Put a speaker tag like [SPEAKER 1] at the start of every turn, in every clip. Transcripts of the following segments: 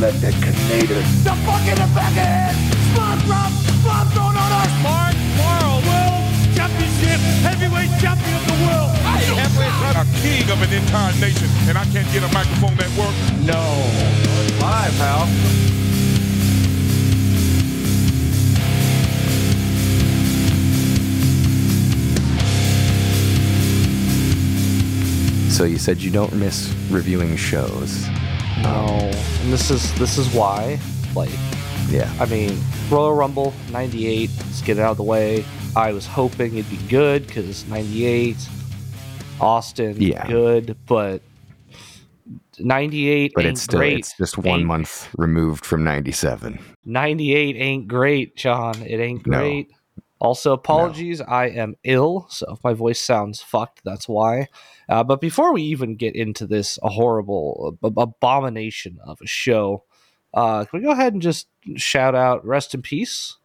[SPEAKER 1] redneck Canadian.
[SPEAKER 2] The fucking Beckett! Spawn drop! Bomb thrown on us!
[SPEAKER 3] Mark Morrow, world championship, heavyweight champion of the world.
[SPEAKER 4] A king of an entire nation, and I can't get a microphone that works.
[SPEAKER 3] No.
[SPEAKER 1] Live, pal.
[SPEAKER 5] So you said you don't miss reviewing shows.
[SPEAKER 6] No, and this is this is why. Like,
[SPEAKER 5] Yeah.
[SPEAKER 6] I mean, Royal Rumble '98. Let's get it out of the way. I was hoping it'd be good because '98, Austin,
[SPEAKER 5] Yeah.
[SPEAKER 6] good, but '98
[SPEAKER 5] But
[SPEAKER 6] ain't
[SPEAKER 5] it's still
[SPEAKER 6] great.
[SPEAKER 5] it's just one
[SPEAKER 6] Ain't-
[SPEAKER 5] month removed from 97.
[SPEAKER 6] 98 ain't great, John. It ain't
[SPEAKER 5] No.
[SPEAKER 6] Also, apologies. I am ill, so if my voice sounds fucked, that's why. Uh, but before we even get into this a horrible ab- abomination of a show, uh, can we go ahead and just shout out "Rest in Peace"?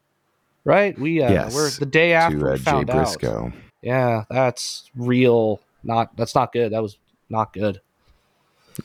[SPEAKER 6] Right? We uh,
[SPEAKER 5] Yes,
[SPEAKER 6] we're the day after
[SPEAKER 5] to uh,
[SPEAKER 6] we
[SPEAKER 5] Jay
[SPEAKER 6] found out.
[SPEAKER 5] Briscoe.
[SPEAKER 6] Yeah, that's real. Not that's not good. That was not good.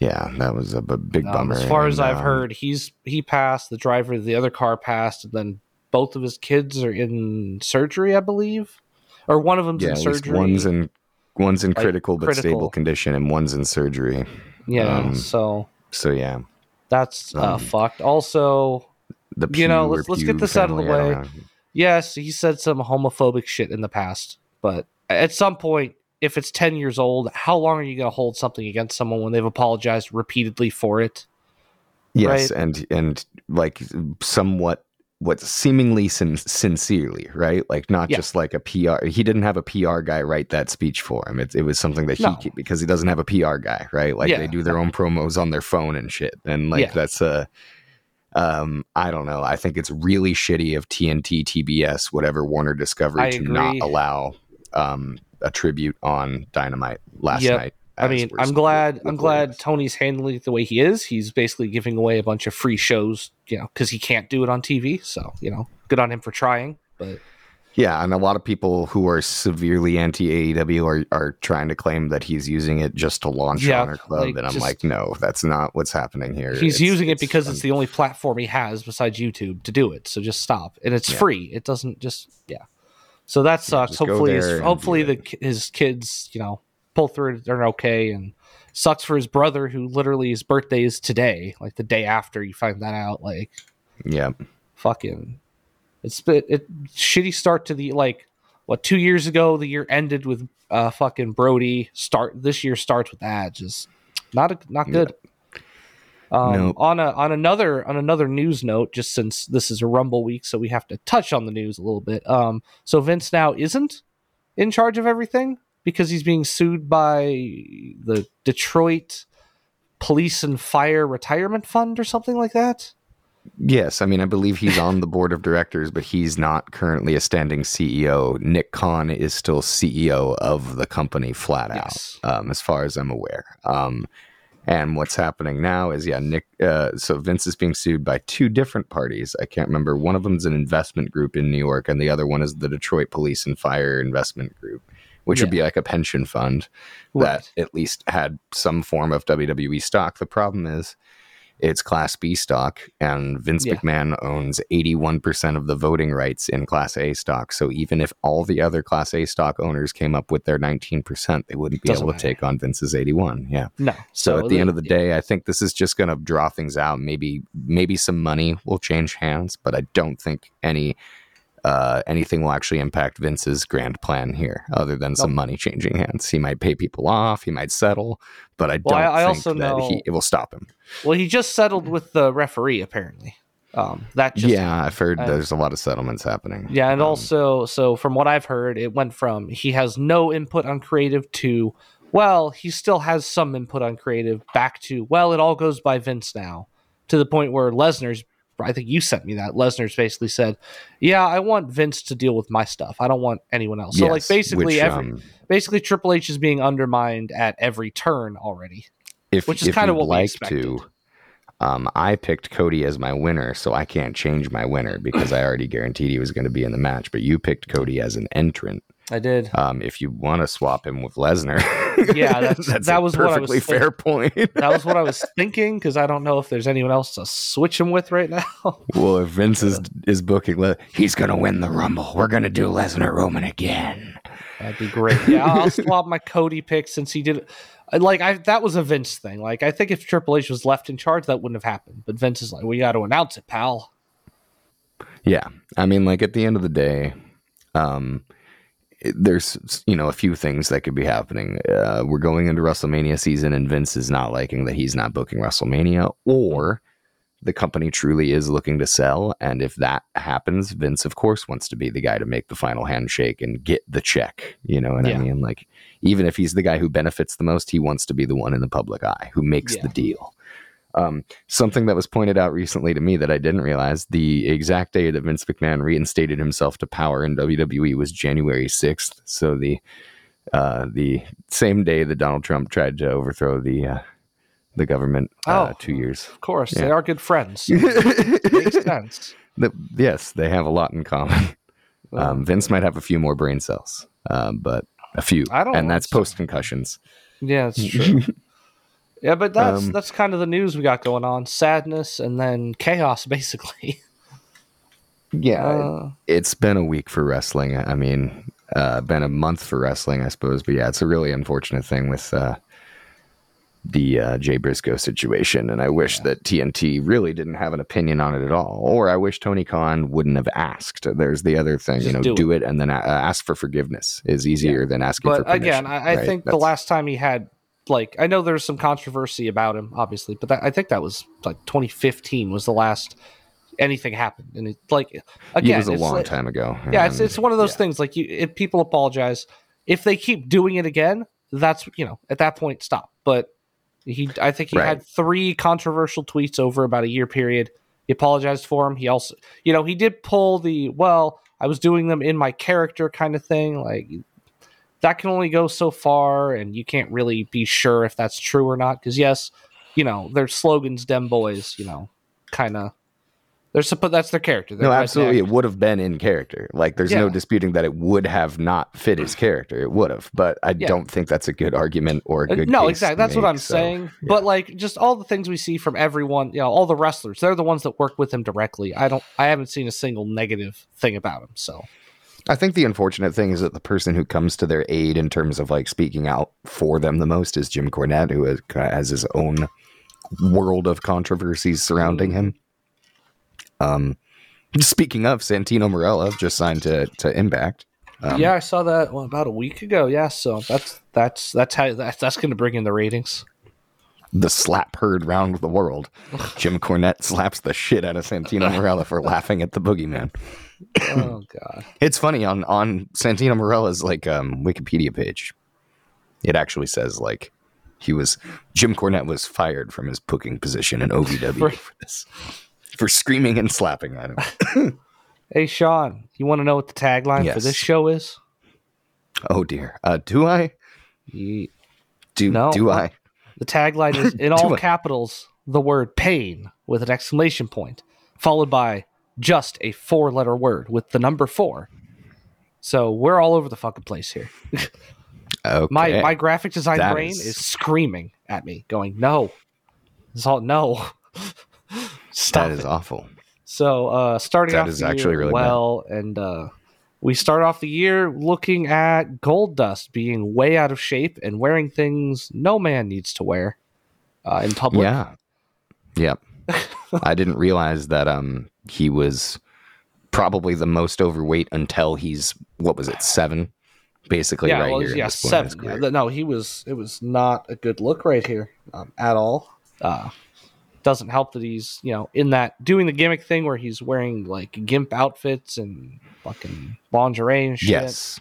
[SPEAKER 5] Yeah, that was a b- big
[SPEAKER 6] Um,
[SPEAKER 5] bummer.
[SPEAKER 6] as far as I've
[SPEAKER 5] um,
[SPEAKER 6] heard, he's he passed. The driver of the other car passed, and then both of his kids are in surgery, I believe, or one of them's
[SPEAKER 5] yeah,
[SPEAKER 6] in surgery.
[SPEAKER 5] one's in one's in
[SPEAKER 6] Like,
[SPEAKER 5] critical but
[SPEAKER 6] critical.
[SPEAKER 5] stable condition, and one's in surgery.
[SPEAKER 6] yeah,
[SPEAKER 5] um,
[SPEAKER 6] so
[SPEAKER 5] So yeah,
[SPEAKER 6] that's uh,
[SPEAKER 5] um,
[SPEAKER 6] fucked. Also,
[SPEAKER 5] the
[SPEAKER 6] You know, let's- let's get this out of the
[SPEAKER 5] family,
[SPEAKER 6] way. yes, he said some homophobic shit in the past, but at some point, if it's ten years old, how long are you going to hold something against someone when they've apologized repeatedly for it?
[SPEAKER 5] Yes,
[SPEAKER 6] right?
[SPEAKER 5] and and like somewhat what seemingly sin- sincerely, right? Like not
[SPEAKER 6] Yeah.
[SPEAKER 5] just like a PR. He didn't have a PR guy write that speech for him. It, it was something that he
[SPEAKER 6] No.
[SPEAKER 5] because he doesn't have a PR guy, right? Like
[SPEAKER 6] Yeah.
[SPEAKER 5] they do their own promos on their phone and shit, and like
[SPEAKER 6] Yeah.
[SPEAKER 5] that's a. Um, I don't know. I think it's really shitty of TNT, TBS, whatever Warner Discovery
[SPEAKER 6] I
[SPEAKER 5] to not allow um a tribute on Dynamite last
[SPEAKER 6] Yep.
[SPEAKER 5] night.
[SPEAKER 6] I mean, I'm glad. I'm glad. Tony's handling it the way he is. He's basically giving away a bunch of free shows, you know, because he can't do it on TV. So you know, good on him for trying. But
[SPEAKER 5] Yeah, and a lot of people who are severely anti AEW are, are trying to claim that he's using it just to launch
[SPEAKER 6] Yeah,
[SPEAKER 5] Honor Club,
[SPEAKER 6] like,
[SPEAKER 5] and I'm
[SPEAKER 6] just-
[SPEAKER 5] like, no, that's not what's happening here.
[SPEAKER 6] he's
[SPEAKER 5] It's-
[SPEAKER 6] using it because it's the only platform he has besides YouTube to do it. So just stop, and it's
[SPEAKER 5] Yeah.
[SPEAKER 6] free. It doesn't just yeah. So that sucks.
[SPEAKER 5] go
[SPEAKER 6] hopefully, his, hopefully the his kids, you know, pull through. it, They're okay, and sucks for his brother who literally his birthday is today, like the day after you find that out. Like
[SPEAKER 5] yeah,
[SPEAKER 6] fucking it's bit it shitty start to the like what two years ago the year ended with uh fucking Brodie start this year starts with that just not a, not good. Um,
[SPEAKER 5] Nope.
[SPEAKER 6] on a on another on another news note, just since this is a Rumble week, so we have to touch on the news a little bit. Um, so Vince now isn't in charge of everything because he's being sued by the Detroit Police and Fire Retirement Fund or something like that.
[SPEAKER 5] yes. I mean, I believe he's on the board of directors, but he's not currently a standing CEO. Nick Khan is still CEO of the company, flat
[SPEAKER 6] Yes.
[SPEAKER 5] out, um, as far as I'm aware. Um, and what's happening now is, yeah, Nick. Uh, so Vince is being sued by two different parties. I can't remember. One of them's an investment group in New York, and the other one is the Detroit Police and Fire Investment Group, which would be like a pension fund that at least had some form of WWE stock. The problem is it's Class B stock, and Vince
[SPEAKER 6] Yeah.
[SPEAKER 5] McMahon owns 81% of the voting rights in Class A stock. So even if all the other Class A stock owners came up with their 19%, they wouldn't be
[SPEAKER 6] Doesn't
[SPEAKER 5] able to take on Vince's 81. Yeah.
[SPEAKER 6] No.
[SPEAKER 5] So, at the end of the
[SPEAKER 6] yeah.
[SPEAKER 5] day, I think this is just going to draw things out. Maybe maybe some money will change hands, but I don't think any uh, anything will actually impact Vince's grand plan here, other than some money changing hands. He might pay people off, he might settle, but I
[SPEAKER 6] Well,
[SPEAKER 5] don't
[SPEAKER 6] I- I
[SPEAKER 5] think
[SPEAKER 6] also
[SPEAKER 5] that
[SPEAKER 6] know-
[SPEAKER 5] he, it will stop him.
[SPEAKER 6] Well, he just settled with the referee apparently. Um, that just
[SPEAKER 5] yeah, I've heard
[SPEAKER 6] uh,
[SPEAKER 5] there's a lot of settlements happening.
[SPEAKER 6] Yeah, and
[SPEAKER 5] Um,
[SPEAKER 6] also, so from what I've heard, it went from he has no input on creative to, well, he still has some input on creative, back to, well, it all goes by Vince now, to the point where Lesnar's, I think you sent me that. Lesnar's basically said, yeah, I want Vince to deal with my stuff. I don't want anyone else. So, like, basically,
[SPEAKER 5] which,
[SPEAKER 6] every,
[SPEAKER 5] um,
[SPEAKER 6] basically, Triple H is being undermined at every turn already.
[SPEAKER 5] if,
[SPEAKER 6] which is kinda
[SPEAKER 5] you'd
[SPEAKER 6] what we
[SPEAKER 5] like
[SPEAKER 6] expected.
[SPEAKER 5] to Um, I picked Cody as my winner, so I can't change my winner because I already guaranteed he was going to be in the match. But you picked Cody as an entrant.
[SPEAKER 6] I did.
[SPEAKER 5] Um, if you want to swap him with Lesnar,
[SPEAKER 6] Yeah, that's-
[SPEAKER 5] that's
[SPEAKER 6] that
[SPEAKER 5] a
[SPEAKER 6] was what I was
[SPEAKER 5] perfectly fair point.
[SPEAKER 6] That was what I was thinking because I don't know if there's anyone else to switch him with right now.
[SPEAKER 5] well, if Vince is is booking, he's going to win the Rumble. We're going to do Lesnar Roman again.
[SPEAKER 6] That'd be great. Yeah, I'll swap my Cody pick since he did. I- Like I, that was a Vince thing. Like I think if Triple H was left in charge, that wouldn't have happened. But Vince is like, we got to announce it, pal.
[SPEAKER 5] Yeah, I mean, like at the end of the day, um, it- there's you know a few things that could be happening. Uh, we're going into WrestleMania season, and Vince is not liking that he's not booking WrestleMania, or the company truly is looking to sell. And if that happens, Vince, of course, wants to be the guy to make the final handshake and get the check. You know what
[SPEAKER 6] Yeah.
[SPEAKER 5] I mean? Like, even if he's the guy who benefits the most, he wants to be the one in the public eye who makes
[SPEAKER 6] Yeah.
[SPEAKER 5] the deal. Um, something that was pointed out recently to me that I didn't realize the exact day that Vince McMahon reinstated himself to power in WWE was January 6th. So the uh, the same day that Donald Trump tried to overthrow the uh, the government uh,
[SPEAKER 6] Oh.
[SPEAKER 5] two years.
[SPEAKER 6] Of course,
[SPEAKER 5] Yeah.
[SPEAKER 6] they are good friends. so makes sense.
[SPEAKER 5] The- yes, they have a lot in common. Um, Vince might have a few more brain cells, um, but a few,
[SPEAKER 6] I don't
[SPEAKER 5] and that's post concussions.
[SPEAKER 6] Yeah, it's true. yeah, but that's
[SPEAKER 5] Um,
[SPEAKER 6] that's kind of the news we got going on: sadness and then chaos, basically.
[SPEAKER 5] Yeah,
[SPEAKER 6] Uh,
[SPEAKER 5] it's been a week for wrestling. I mean, uh, been a month for wrestling, I suppose. But yeah, it's a really unfortunate thing with uh, the uh, Jay Briscoe situation, and I wish that TNT really didn't have an opinion on it at all, or I wish Tony Khan wouldn't have asked. There's the other thing, you know,
[SPEAKER 6] do
[SPEAKER 5] do, it. and then uh, ask for forgiveness is easier than asking for
[SPEAKER 6] but
[SPEAKER 5] permission.
[SPEAKER 6] again, I, I
[SPEAKER 5] right?
[SPEAKER 6] think the last time he had like I know there's some controversy about him, obviously, but that, I think that was like 2015 was the last anything happened, and it like again,
[SPEAKER 5] it was a long
[SPEAKER 6] like-
[SPEAKER 5] time ago.
[SPEAKER 6] Yeah, it's it's one of those
[SPEAKER 5] yeah.
[SPEAKER 6] things like you if people apologize, if they keep doing it again, that's you know at that point stop. But he, I think he
[SPEAKER 5] Right.
[SPEAKER 6] had three controversial tweets over about a year period. He apologized for him. He also, you know, he did pull the well, I was doing them in my character kind of thing. Like that can only go so far, and you can't really be sure if that's true or not. Because yes, you know, their slogans, "Dem boys," you know, kind of. They're supposed that's their character. They're
[SPEAKER 5] No, absolutely. It would have been in character. Like, there's no disputing that it would have not fit his character. It would have, but I
[SPEAKER 6] Yeah.
[SPEAKER 5] don't think that's a good argument or a
[SPEAKER 6] Uh,
[SPEAKER 5] good.
[SPEAKER 6] no exactly that's what i'm
[SPEAKER 5] so,
[SPEAKER 6] saying but like just all the things we see from everyone you know all the wrestlers they're the ones that work with him directly i don't i haven't seen a single negative thing about him so
[SPEAKER 5] I think the unfortunate thing is that the person who comes to their aid in terms of like speaking out for them the most is Jim Cornette, who has, has his own world of controversies surrounding him. Um, speaking of, Santino Marella just signed to to Impact. Um,
[SPEAKER 6] yeah i saw that well, about a week ago yeah so that's that's that's how that's, that's going to bring in the ratings
[SPEAKER 5] the slap heard round the world. Jim Cornette slaps the shit out of Santino Marella for laughing at the boogeyman.
[SPEAKER 6] oh god
[SPEAKER 5] It's funny on on Santino Marella's like um, Wikipedia page. It actually says like he was Jim Cornette was fired from his booking position in OVW for,
[SPEAKER 6] For-
[SPEAKER 5] this for screaming and slapping at him.
[SPEAKER 6] hey sean you want to know what the tagline for this show is
[SPEAKER 5] Oh dear. Uh, do I?
[SPEAKER 6] Ye-
[SPEAKER 5] Do
[SPEAKER 6] No.
[SPEAKER 5] do I?
[SPEAKER 6] the tagline is in all
[SPEAKER 5] it.
[SPEAKER 6] capitals the word pain with an exclamation point followed by just a four letter word with the number four so we're all over the fucking place here
[SPEAKER 5] Okay.
[SPEAKER 6] My my graphic design
[SPEAKER 5] That
[SPEAKER 6] brain
[SPEAKER 5] is-
[SPEAKER 6] is... screaming at me, going, "No, it's all no." Stop
[SPEAKER 5] that is
[SPEAKER 6] it.
[SPEAKER 5] awful.
[SPEAKER 6] So, uh, starting
[SPEAKER 5] That
[SPEAKER 6] off
[SPEAKER 5] is actually really bad.
[SPEAKER 6] well, and uh, we start off the year looking at Goldust being way out of shape and wearing things no man needs to wear uh, in public.
[SPEAKER 5] Yeah. Yep. I didn't realize that um he was probably the most overweight until he's what was it, seven? Basically
[SPEAKER 6] yeah,
[SPEAKER 5] right
[SPEAKER 6] well,
[SPEAKER 5] here.
[SPEAKER 6] yeah,
[SPEAKER 5] this point in his
[SPEAKER 6] seven. Yeah, no, he was. It was not a good look right here um, at all. Uh, doesn't help that he's you know in that doing the gimmick thing where he's wearing like gimp outfits and fucking lingerie and shit.
[SPEAKER 5] Yes.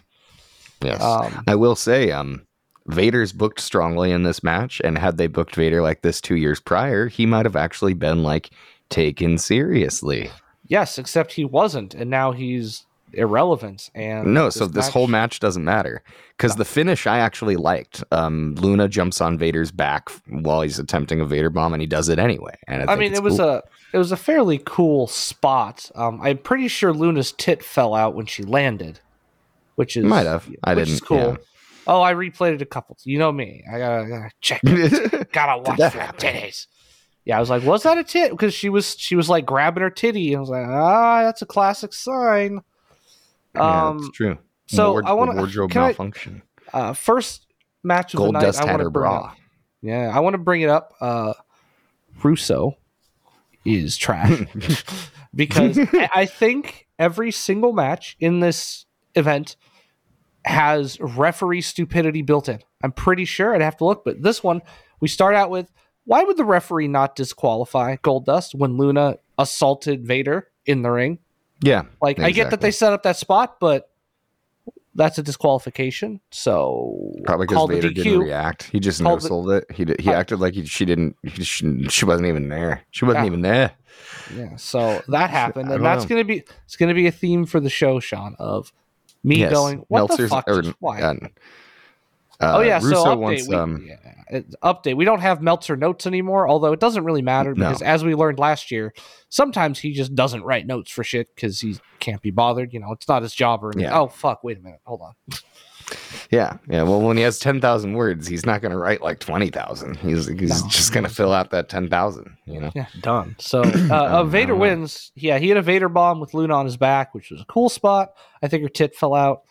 [SPEAKER 5] Yes.
[SPEAKER 6] Um,
[SPEAKER 5] I will say, um, Vader's booked strongly in this match, and had they booked Vader like this two years prior, he might have actually been like taken seriously.
[SPEAKER 6] Yes, except he wasn't, and now he's irrelevant. And
[SPEAKER 5] No, so this whole
[SPEAKER 6] match-
[SPEAKER 5] match doesn't matter because the finish I actually liked. Um, Luna jumps on Vader's back while he's attempting a Vader bomb, and he does it anyway. And I,
[SPEAKER 6] I mean, it was
[SPEAKER 5] cool.
[SPEAKER 6] a it was a fairly cool spot. Um, I'm pretty sure Luna's tit fell out when she landed, which is
[SPEAKER 5] might have. I didn't.
[SPEAKER 6] is cool. Oh, I replayed it a couple. You know me. I gotta, gotta check.
[SPEAKER 5] Yeah.
[SPEAKER 6] gotta watch
[SPEAKER 5] that
[SPEAKER 6] for titties. Yeah, I was like, was that a tit? Because she was she was like grabbing her titty. And I was like, ah, that's a classic sign.
[SPEAKER 5] Yeah,
[SPEAKER 6] Um,
[SPEAKER 5] it's true.
[SPEAKER 6] so
[SPEAKER 5] Ward-
[SPEAKER 6] I wanna-
[SPEAKER 5] wardrobe
[SPEAKER 6] can I-
[SPEAKER 5] malfunction.
[SPEAKER 6] Uh, first match of
[SPEAKER 5] Gold
[SPEAKER 6] the night.
[SPEAKER 5] Dust
[SPEAKER 6] I
[SPEAKER 5] had her bra.
[SPEAKER 6] up. Yeah, I want to bring it up. Uh, Russo is trash because I I think every single match in this event has referee stupidity built in. I'm pretty sure I'd have to look, but this one we start out with why would the referee not disqualify Goldust when Luna assaulted Vader in the ring?
[SPEAKER 5] Yeah,
[SPEAKER 6] Like I get that they set up that spot, but that's a disqualification. So
[SPEAKER 5] probably because Vader didn't react. He just no
[SPEAKER 6] the-
[SPEAKER 5] sold it. He did, he
[SPEAKER 6] I-
[SPEAKER 5] acted like he, she didn't. He, she, she wasn't even there. She wasn't
[SPEAKER 6] Yeah.
[SPEAKER 5] even there.
[SPEAKER 6] Yeah, so that happened, and that's
[SPEAKER 5] know.
[SPEAKER 6] gonna be it's gonna be a theme for the show, Sean. Of me
[SPEAKER 5] Yes,
[SPEAKER 6] going, what the fuck?
[SPEAKER 5] or,
[SPEAKER 6] Why?
[SPEAKER 5] Uh,
[SPEAKER 6] oh yeah,
[SPEAKER 5] Russo
[SPEAKER 6] so update.
[SPEAKER 5] wants,
[SPEAKER 6] we,
[SPEAKER 5] um,
[SPEAKER 6] yeah, update. We don't have Meltzer notes anymore, although it doesn't really matter
[SPEAKER 5] No.
[SPEAKER 6] because as we learned last year, sometimes he just doesn't write notes for shit because he can't be bothered. You know, it's not his job or anything.
[SPEAKER 5] Yeah.
[SPEAKER 6] Oh fuck! Wait a minute. Hold on.
[SPEAKER 5] Yeah, yeah. Well, when he has ten thousand words, he's not going to write like twenty thousand. He's he's
[SPEAKER 6] No.
[SPEAKER 5] just going to fill out that ten thousand. You know.
[SPEAKER 6] Yeah, done. So uh, uh, Vader wins. Yeah, he had a Vader bomb with Luna on his back, which was a cool spot. I think her tit fell out.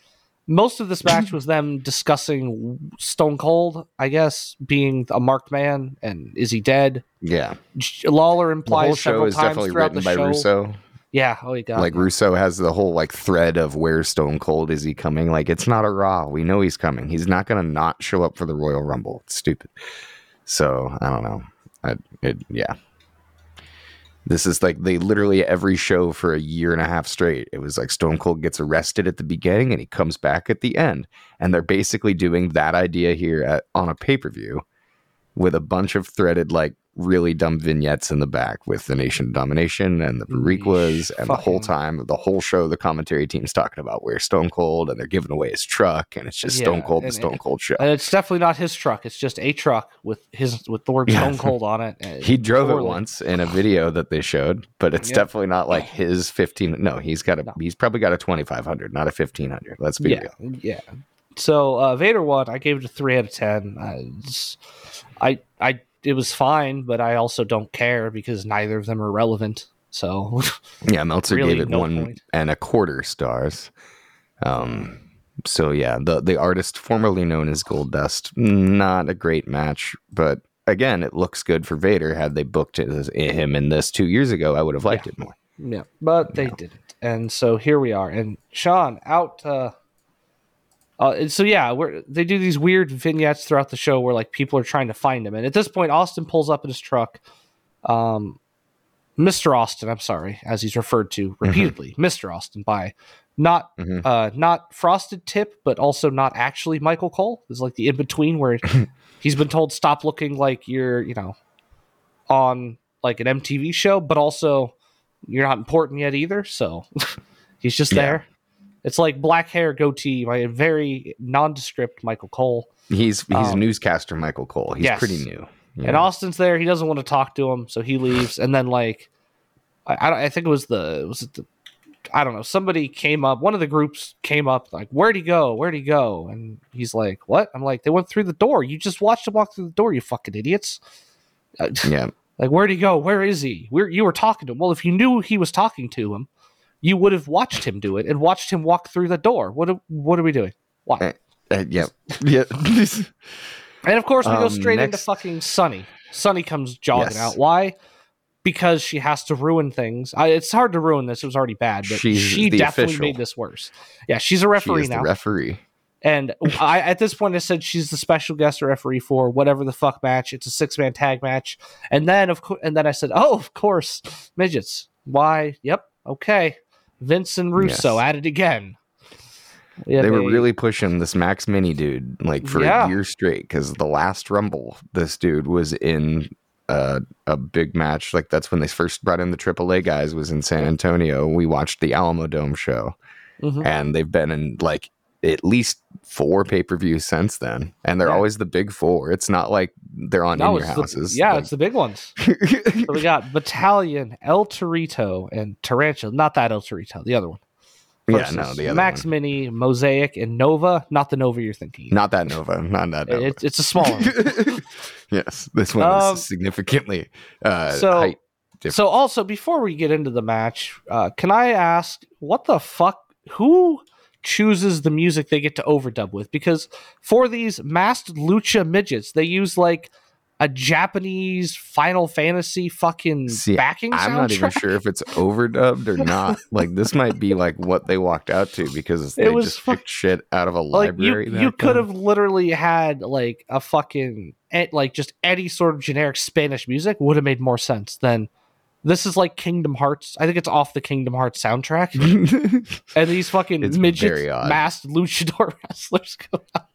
[SPEAKER 6] Most of this match was them discussing Stone Cold, I guess, being a marked man and is he dead?
[SPEAKER 5] Yeah.
[SPEAKER 6] Lawler
[SPEAKER 5] The
[SPEAKER 6] implies
[SPEAKER 5] whole show is
[SPEAKER 6] times
[SPEAKER 5] definitely written by
[SPEAKER 6] show.
[SPEAKER 5] Russo.
[SPEAKER 6] Yeah. Oh, got
[SPEAKER 5] like. Russo has the whole like thread of where Stone Cold is he coming. Like it's not a Raw. We know he's coming. He's not going to not show up for the Royal Rumble. It's stupid. So I don't know. I, it, yeah. This is like they literally every show for a year and a half straight. It was like Stone Cold gets arrested at the beginning and he comes back at the end, and they're basically doing that idea here at, on a pay per view with a bunch of threaded like really dumb vignettes in the back with the Nation of Domination and the Boricuas, and the whole time the whole show the commentary team's talking about where Stone Cold and they're giving away his truck and it's just Stone
[SPEAKER 6] Yeah,
[SPEAKER 5] Cold the
[SPEAKER 6] and-
[SPEAKER 5] Stone Cold show.
[SPEAKER 6] And it's definitely not his truck. It's just a truck with his with the word
[SPEAKER 5] Yeah.
[SPEAKER 6] Stone Cold on it.
[SPEAKER 5] He drove it once in a video that they showed, but it's
[SPEAKER 6] Yeah.
[SPEAKER 5] definitely not like his fifteen. No, he's got a
[SPEAKER 6] No.
[SPEAKER 5] he's probably got a twenty five hundred, not a fifteen hundred. Let's be
[SPEAKER 6] yeah,
[SPEAKER 5] real.
[SPEAKER 6] yeah. So uh, Vader won. I gave it a three out of ten. Uh, I, I, it was fine, but I also don't care because neither of them are relevant. So
[SPEAKER 5] Yeah, Meltzer
[SPEAKER 6] Really,
[SPEAKER 5] gave it
[SPEAKER 6] no
[SPEAKER 5] one
[SPEAKER 6] point.
[SPEAKER 5] and a quarter stars. Um, so yeah, the the artist formerly known as Goldust, not a great match, but again, it looks good for Vader. Had they booked as, him in this two years ago, I would have liked it more.
[SPEAKER 6] yeah, but they didn't, and so here we are. And Sean out. Uh, uh, so yeah, we're, they do these weird vignettes throughout the show where like people are trying to find him, and at this point, Austin pulls up in his truck. Um, Mr. Austin, I'm sorry, as he's referred to repeatedly, Mr. Austin by not
[SPEAKER 5] Mhm.
[SPEAKER 6] uh not frosted tip, but also not actually Michael Cole. Is like the in between where he's been told stop looking like you're, you know, on like an MTV show, but also you're not important yet either. So he's just
[SPEAKER 5] Yeah.
[SPEAKER 6] there. It's like black hair goatee, my very nondescript Michael Cole.
[SPEAKER 5] He's he's
[SPEAKER 6] Um,
[SPEAKER 5] newscaster Michael Cole. He's
[SPEAKER 6] yes.
[SPEAKER 5] pretty new.
[SPEAKER 6] And Austin's there. He doesn't want to talk to him, so he leaves. And then like, I, I, think it was the was it the I don't know. Somebody came up. One of the groups came up like, "Where'd he go? Where'd he go?" And he's like, "What?" I'm like, "They went through the door. You just watched him walk through the door. You fucking idiots."
[SPEAKER 5] Yeah,
[SPEAKER 6] like, where'd he go? Where is he? Where you were talking to him? Well, if you knew he was talking to him, you would have watched him do it and watched him walk through the door. What? are- What are we doing? Why?
[SPEAKER 5] uh, yeah, yeah.
[SPEAKER 6] And of course, we go
[SPEAKER 5] Um,
[SPEAKER 6] straight into fucking Sunny. Sunny comes jogging
[SPEAKER 5] Yes.
[SPEAKER 6] out. Why? Because she has to ruin things. I, it's hard to ruin this. It was already bad, but
[SPEAKER 5] She's
[SPEAKER 6] she definitely
[SPEAKER 5] official.
[SPEAKER 6] made this worse. Yeah, she's a
[SPEAKER 5] she
[SPEAKER 6] referee
[SPEAKER 5] is the
[SPEAKER 6] now.
[SPEAKER 5] referee.
[SPEAKER 6] and I, at this point, I said she's the special guest referee for whatever the fuck match. It's a six man tag match. And then, of course, and then I said, oh, of course, midgets. Why? Yep. Okay. Vince and Russo
[SPEAKER 5] Yes.
[SPEAKER 6] at it again. We have
[SPEAKER 5] they were
[SPEAKER 6] a-
[SPEAKER 5] really pushing this Max Mini dude like for
[SPEAKER 6] Yeah.
[SPEAKER 5] a year straight because the last Rumble, this dude was in uh, a big match. Like that's when they first brought in the AAA guys. Was in San Antonio. We watched the Alamodome show,
[SPEAKER 6] Mhm.
[SPEAKER 5] and they've been in like at least four pay per views since then, and they're
[SPEAKER 6] Yeah.
[SPEAKER 5] always the big four. It's not like they're on
[SPEAKER 6] No,
[SPEAKER 5] in your
[SPEAKER 6] it's the-
[SPEAKER 5] houses.
[SPEAKER 6] yeah,
[SPEAKER 5] Like-
[SPEAKER 6] it's the big ones. So we got Battalion, El Torito, and Tarantula. Not that El Torito, the other one.
[SPEAKER 5] yeah, no, the other
[SPEAKER 6] Max
[SPEAKER 5] one.
[SPEAKER 6] Mini, Mosaico, and Nova. Not the Nova you're thinking.
[SPEAKER 5] not that Nova, not that Nova.
[SPEAKER 6] It- it's a small one.
[SPEAKER 5] yes, this one
[SPEAKER 6] Um,
[SPEAKER 5] is significantly uh,
[SPEAKER 6] so-. So also before we get into the match, uh, can I ask what the fuck who chooses the music they get to overdub with? Because for these masked lucha midgets, they use like a Japanese Final Fantasy fucking
[SPEAKER 5] See,
[SPEAKER 6] backing
[SPEAKER 5] I'm
[SPEAKER 6] soundtrack.
[SPEAKER 5] not even sure if it's overdubbed or not. like this might be like what they walked out to because they
[SPEAKER 6] was
[SPEAKER 5] just picked shit out of a
[SPEAKER 6] Like
[SPEAKER 5] library.
[SPEAKER 6] you, you could have literally had like a fucking eh, like just any sort of generic Spanish music would have made more sense than this is like Kingdom Hearts. I think it's off the Kingdom Hearts soundtrack. and these fucking
[SPEAKER 5] It's
[SPEAKER 6] midget
[SPEAKER 5] very odd.
[SPEAKER 6] masked luchador wrestlers go out.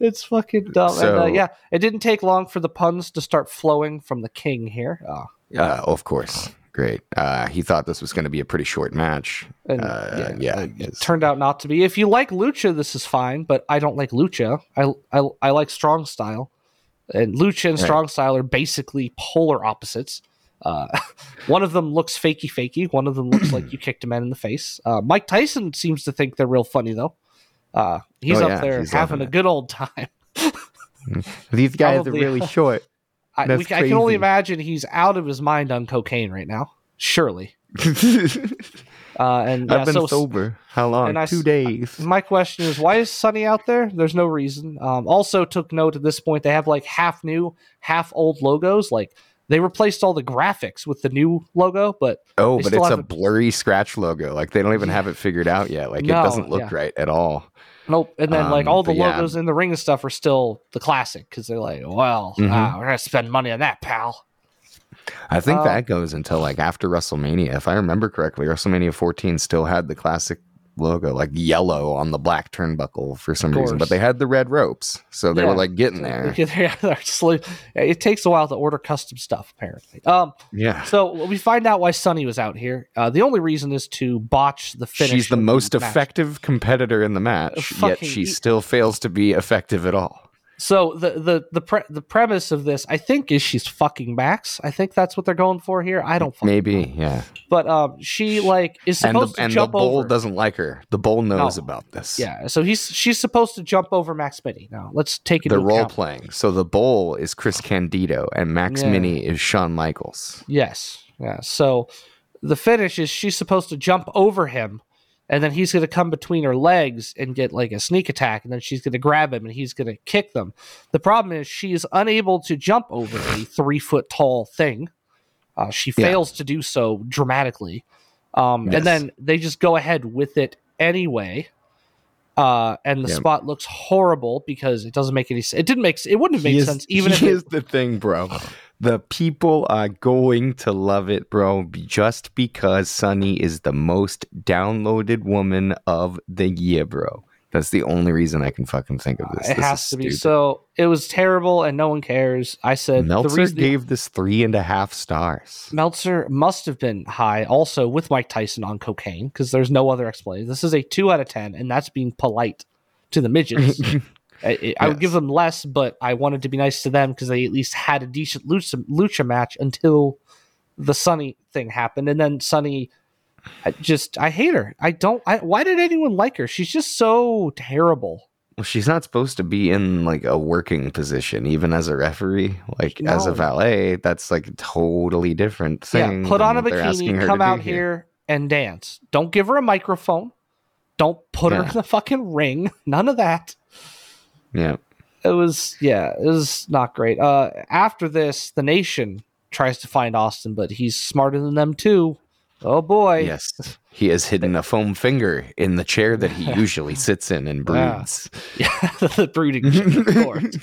[SPEAKER 6] It's fucking dumb. and, uh, yeah, it didn't take long for the puns to start flowing from the king here. Uh,
[SPEAKER 5] Uh, of course. Great. Uh, he thought this was going to be a pretty short match.
[SPEAKER 6] and
[SPEAKER 5] Uh, yeah,
[SPEAKER 6] it
[SPEAKER 5] it's-
[SPEAKER 6] turned out not to be. If you like lucha, this is fine, but I don't like lucha. I I, I like strong style, and lucha and
[SPEAKER 5] Right.
[SPEAKER 6] strong style are basically polar opposites. Uh, one of them looks fakey fakey. One of them looks like you kicked a man in the face. Uh, Mike Tyson seems to think they're real funny though. Uh, he's
[SPEAKER 5] Oh,
[SPEAKER 6] up
[SPEAKER 5] yeah,
[SPEAKER 6] there
[SPEAKER 5] he's
[SPEAKER 6] having a good old time.
[SPEAKER 5] These guys
[SPEAKER 6] Probably-
[SPEAKER 5] are really short.
[SPEAKER 6] I, we, I can only imagine he's out of his mind on cocaine right now. Surely. Uh, and
[SPEAKER 5] I've been
[SPEAKER 6] so
[SPEAKER 5] sober. How long?
[SPEAKER 6] I
[SPEAKER 5] Two days.
[SPEAKER 6] My question is, why is Sunny out there? There's no reason. Um, also, took note at this point they have like half new, half old logos. Like they replaced all the graphics with the new logo, but
[SPEAKER 5] Oh, but it's a blurry scratch logo. Like they don't even have it figured out yet. Like
[SPEAKER 6] No,
[SPEAKER 5] it doesn't look
[SPEAKER 6] yeah.
[SPEAKER 5] right at all.
[SPEAKER 6] nope. And then like
[SPEAKER 5] Um,
[SPEAKER 6] all the
[SPEAKER 5] but yeah.
[SPEAKER 6] logos in the ring and stuff are still the classic because they're like, well,
[SPEAKER 5] Mhm.
[SPEAKER 6] ah, we're gonna spend money on that, pal.
[SPEAKER 5] I think
[SPEAKER 6] Um,
[SPEAKER 5] that goes until like after WrestleMania. If I remember correctly, WrestleMania 14 still had the classic logo, like yellow on the black turnbuckle for some reason, but they had the red ropes. So they
[SPEAKER 6] Yeah.
[SPEAKER 5] were like getting there.
[SPEAKER 6] They're- they're sli- it takes a while to order custom stuff, apparently. Um,
[SPEAKER 5] Yeah.
[SPEAKER 6] so we find out why Sunny was out here. Uh, the only reason is to botch the finish.
[SPEAKER 5] She's the most
[SPEAKER 6] match.
[SPEAKER 5] effective competitor in the match, yet she
[SPEAKER 6] e-
[SPEAKER 5] still fails to be effective at all.
[SPEAKER 6] So the the the pre- the premise of this, I think, is she's fucking Max. I think that's what they're going for here. I don't fucking
[SPEAKER 5] Maybe,
[SPEAKER 6] know.
[SPEAKER 5] yeah.
[SPEAKER 6] but um, she like is supposed
[SPEAKER 5] And the,
[SPEAKER 6] supposed
[SPEAKER 5] and
[SPEAKER 6] to
[SPEAKER 5] the
[SPEAKER 6] jump
[SPEAKER 5] bull
[SPEAKER 6] over.
[SPEAKER 5] doesn't like her. The bull knows
[SPEAKER 6] No.
[SPEAKER 5] about this.
[SPEAKER 6] Yeah, so he's she's supposed to jump over Max Mini. Now let's take it.
[SPEAKER 5] They're role
[SPEAKER 6] account.
[SPEAKER 5] playing. So the bull is Chris Candido and Max
[SPEAKER 6] Yeah.
[SPEAKER 5] Mini is Shawn Michaels.
[SPEAKER 6] Yes, yeah. So the finish is she's supposed to jump over him, and then he's going to come between her legs and get like a sneak attack, and then she's going to grab him and he's going to kick them. The problem is she is unable to jump over a three foot tall thing. Uh, she
[SPEAKER 5] Yeah.
[SPEAKER 6] fails to do so dramatically, um,
[SPEAKER 5] Yes.
[SPEAKER 6] and then they just go ahead with it anyway. Uh, and the
[SPEAKER 5] Yeah.
[SPEAKER 6] spot looks horrible because it doesn't make any sense. It didn't make. It wouldn't have made
[SPEAKER 5] is-
[SPEAKER 6] sense even if it,
[SPEAKER 5] the thing, bro. The people are going to love it, bro, just because Sunny is the most downloaded woman of the year, bro. That's the only reason I can fucking think of this.
[SPEAKER 6] it
[SPEAKER 5] This
[SPEAKER 6] has to be.
[SPEAKER 5] stupid.
[SPEAKER 6] So it was terrible, and no one cares. I said the
[SPEAKER 5] Meltzer
[SPEAKER 6] reason
[SPEAKER 5] gave this three and a half stars.
[SPEAKER 6] Meltzer must have been high, also with Mike Tyson on cocaine, because there's no other explanation. This is a two out of ten, and that's being polite to the midgets. I, I would give them less, but I wanted to be nice to them because they at least had a decent lucha, lucha match until the Sunny thing happened, and then Sunny. I just I hate her. I don't. I, why did anyone like her? She's just so terrible.
[SPEAKER 5] Well, she's not supposed to be in like a working position, even as a referee. Like as a valet, that's like a totally different thing.
[SPEAKER 6] Yeah, put on a
[SPEAKER 5] what they're asking
[SPEAKER 6] bikini, come out here and dance. Don't give her a microphone. Don't put her in the fucking ring. None of that.
[SPEAKER 5] Yeah.
[SPEAKER 6] It was yeah, it was not great. Uh after this, the nation tries to find Austin, but he's smarter than them too. Oh boy.
[SPEAKER 5] Yes. He has hidden a foam finger in the chair that he usually sits in and broods.
[SPEAKER 6] Yeah, the brooding course.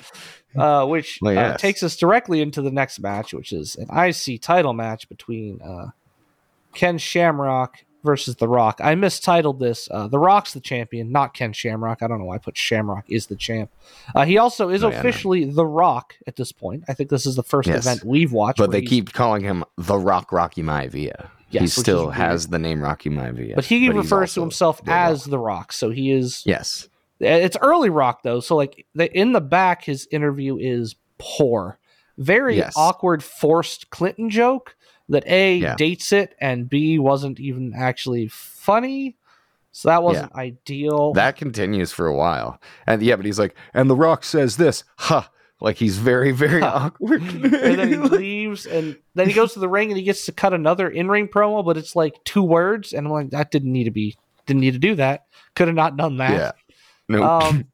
[SPEAKER 6] Uh, which
[SPEAKER 5] Well,
[SPEAKER 6] uh, takes us directly into the next match, which is an IC title match between uh, Ken Shamrock versus The Rock. I mistitled this. Uh, the Rock's the champion, not Ken Shamrock. I don't know why I put Shamrock is the champ. Uh, he also is
[SPEAKER 5] Oh, yeah, no.
[SPEAKER 6] officially The Rock at this point. I think this is the first
[SPEAKER 5] Yes.
[SPEAKER 6] event we've watched.
[SPEAKER 5] But they keep calling him the Rock Rocky Maivia.
[SPEAKER 6] Yes,
[SPEAKER 5] he still has the name Rocky Maivia.
[SPEAKER 6] but he
[SPEAKER 5] he's
[SPEAKER 6] refers to himself
[SPEAKER 5] The
[SPEAKER 6] as
[SPEAKER 5] Rock.
[SPEAKER 6] the Rock. So he is.
[SPEAKER 5] yes,
[SPEAKER 6] It's early Rock though, so like the, in the back, his interview is poor, very
[SPEAKER 5] Yes.
[SPEAKER 6] awkward, forced Clinton joke that a
[SPEAKER 5] Yeah.
[SPEAKER 6] dates it and b wasn't even actually funny. So that wasn't ideal.
[SPEAKER 5] that continues for a while. And yeah, but he's like, and The Rock says this, ha, like he's very, very awkward.
[SPEAKER 6] and then he leaves, and then he goes to the ring, and he gets to cut another in-ring promo, but it's like two words, and I'm like, that didn't need to be, didn't need to do that. Could have not done that.
[SPEAKER 5] yeah, no,
[SPEAKER 6] Um,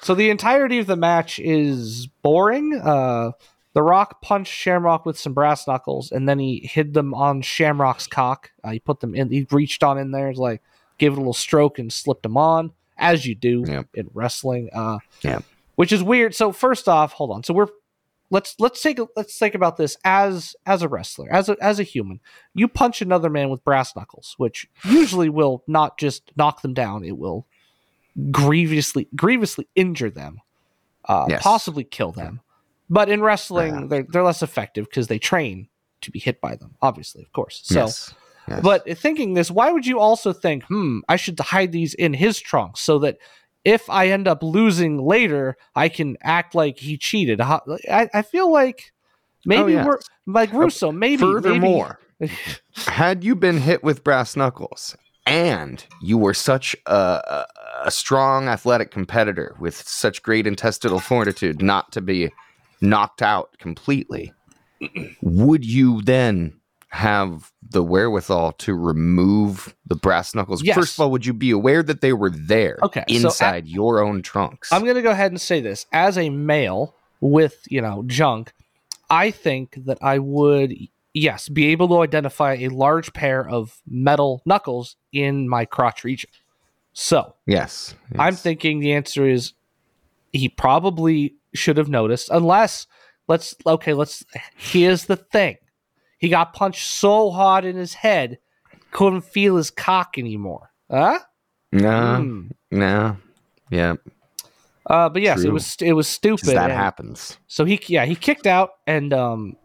[SPEAKER 6] so the entirety of the match is boring. Uh, the Rock punched Shamrock with some brass knuckles, and then he hid them on Shamrock's cock. Uh, he put them in. He reached on in there, like gave it a little stroke and slipped them on, as you do in wrestling. Uh,
[SPEAKER 5] Yep.
[SPEAKER 6] Which is weird. So first off, hold on. So we're let's let's take let's think about this as as a wrestler, as a as a human. You punch another man with brass knuckles, which usually will not just knock them down; it will grievously grievously injure them, uh,
[SPEAKER 5] Yes.
[SPEAKER 6] possibly kill them. But in wrestling,
[SPEAKER 5] Yeah.
[SPEAKER 6] they're they're less effective because they train to be hit by them. Obviously, of course. So,
[SPEAKER 5] yes, yes.
[SPEAKER 6] but thinking this, why would you also think, hmm, I should hide these in his trunk so that if I end up losing later, I can act like he cheated. I, I feel like maybe
[SPEAKER 5] Oh,
[SPEAKER 6] we're like Russo. Maybe
[SPEAKER 5] Furthermore,
[SPEAKER 6] maybe-
[SPEAKER 5] had you been hit with brass knuckles and you were such a, a strong athletic competitor with such great intestinal fortitude not to be knocked out completely, would you then have the wherewithal to remove the brass knuckles?
[SPEAKER 6] Yes.
[SPEAKER 5] First of all, would you be aware that they were there
[SPEAKER 6] Okay, so
[SPEAKER 5] inside your own trunks?
[SPEAKER 6] I'm going to go ahead and say this as a male with you know junk. I think that I would yes be able to identify a large pair of metal knuckles in my crotch region. So
[SPEAKER 5] yes.
[SPEAKER 6] I'm thinking the answer is he probably should have noticed, unless let's okay, let's here's the thing. He got punched so hard in his head, couldn't feel his cock anymore. Huh?
[SPEAKER 5] No,
[SPEAKER 6] Hmm.
[SPEAKER 5] no. Yeah,
[SPEAKER 6] Uh, but yes, it was it was stupid.
[SPEAKER 5] that happens.
[SPEAKER 6] So he yeah, he kicked out and um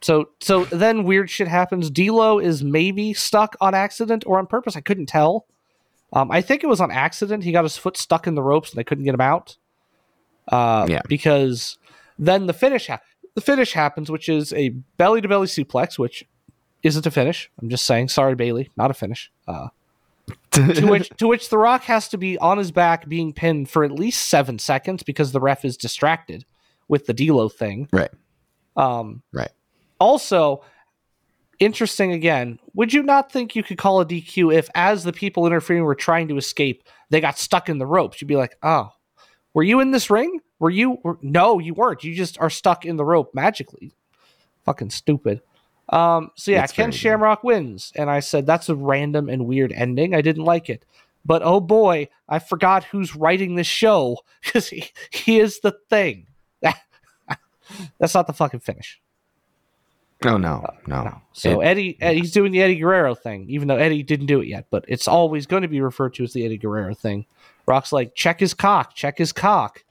[SPEAKER 6] so so then weird shit happens. D'Lo is maybe stuck on accident or on purpose. I couldn't tell. Um, I think it was on accident. He got his foot stuck in the ropes and they couldn't get him out. Uh,
[SPEAKER 5] Yeah.
[SPEAKER 6] because then the finish ha- the finish happens, which is a belly to belly suplex, which isn't a finish. I'm just saying, sorry Bailey, not a finish. Uh, to which to which the Rock has to be on his back being pinned for at least seven seconds because the ref is distracted with the D'Lo thing.
[SPEAKER 5] right.
[SPEAKER 6] Um,
[SPEAKER 5] Right.
[SPEAKER 6] Also, interesting again. Would you not think you could call a DQ if, as the people interfering were trying to escape, they got stuck in the ropes? You'd be like, "Oh, were you in this ring? Were you? Were, no, you weren't. You just are stuck in the rope magically. Fucking stupid." Um, so yeah,
[SPEAKER 5] That's
[SPEAKER 6] Ken. Shamrock wins, and I said that's a random and weird ending. I didn't like it. But oh boy, I forgot who's writing this show because he, he is the thing. That's not the fucking finish.
[SPEAKER 5] Oh no, no.
[SPEAKER 6] No. So
[SPEAKER 5] It-
[SPEAKER 6] Eddie, Ed- he's doing the Eddie Guerrero thing, even though Eddie didn't do it yet. But it's always going to be referred to as the Eddie Guerrero thing. Rock's like, check his cock, check his cock,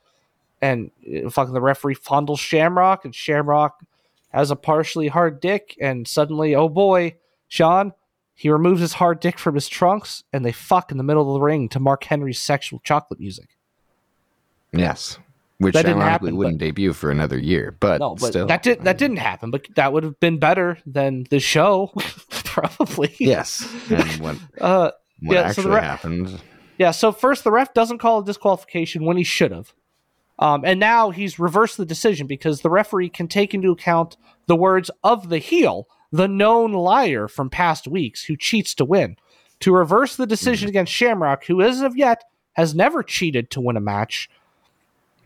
[SPEAKER 6] and uh, fucking the referee fondles Shamrock, and Shamrock has a partially hard dick, and suddenly, oh boy, Sean, he removes his hard dick from his trunks, and they fuck in the middle of the ring to Mark Henry's sexual chocolate music.
[SPEAKER 5] yes, which
[SPEAKER 6] That
[SPEAKER 5] ironically
[SPEAKER 6] happen,
[SPEAKER 5] wouldn't debut for another year, but,
[SPEAKER 6] No, but
[SPEAKER 5] still,
[SPEAKER 6] that did that didn't happen. But that would have been better than the show, probably.
[SPEAKER 5] yes. And what,
[SPEAKER 6] Uh,
[SPEAKER 5] what
[SPEAKER 6] yeah, so the
[SPEAKER 5] actually happened?
[SPEAKER 6] Yeah, so first the ref doesn't call a disqualification when he should have. Um, and now he's reversed the decision because the referee can take into account the words of the heel, the known liar from past weeks who cheats to win, to reverse the decision against Shamrock, who as of yet has never cheated to win a match.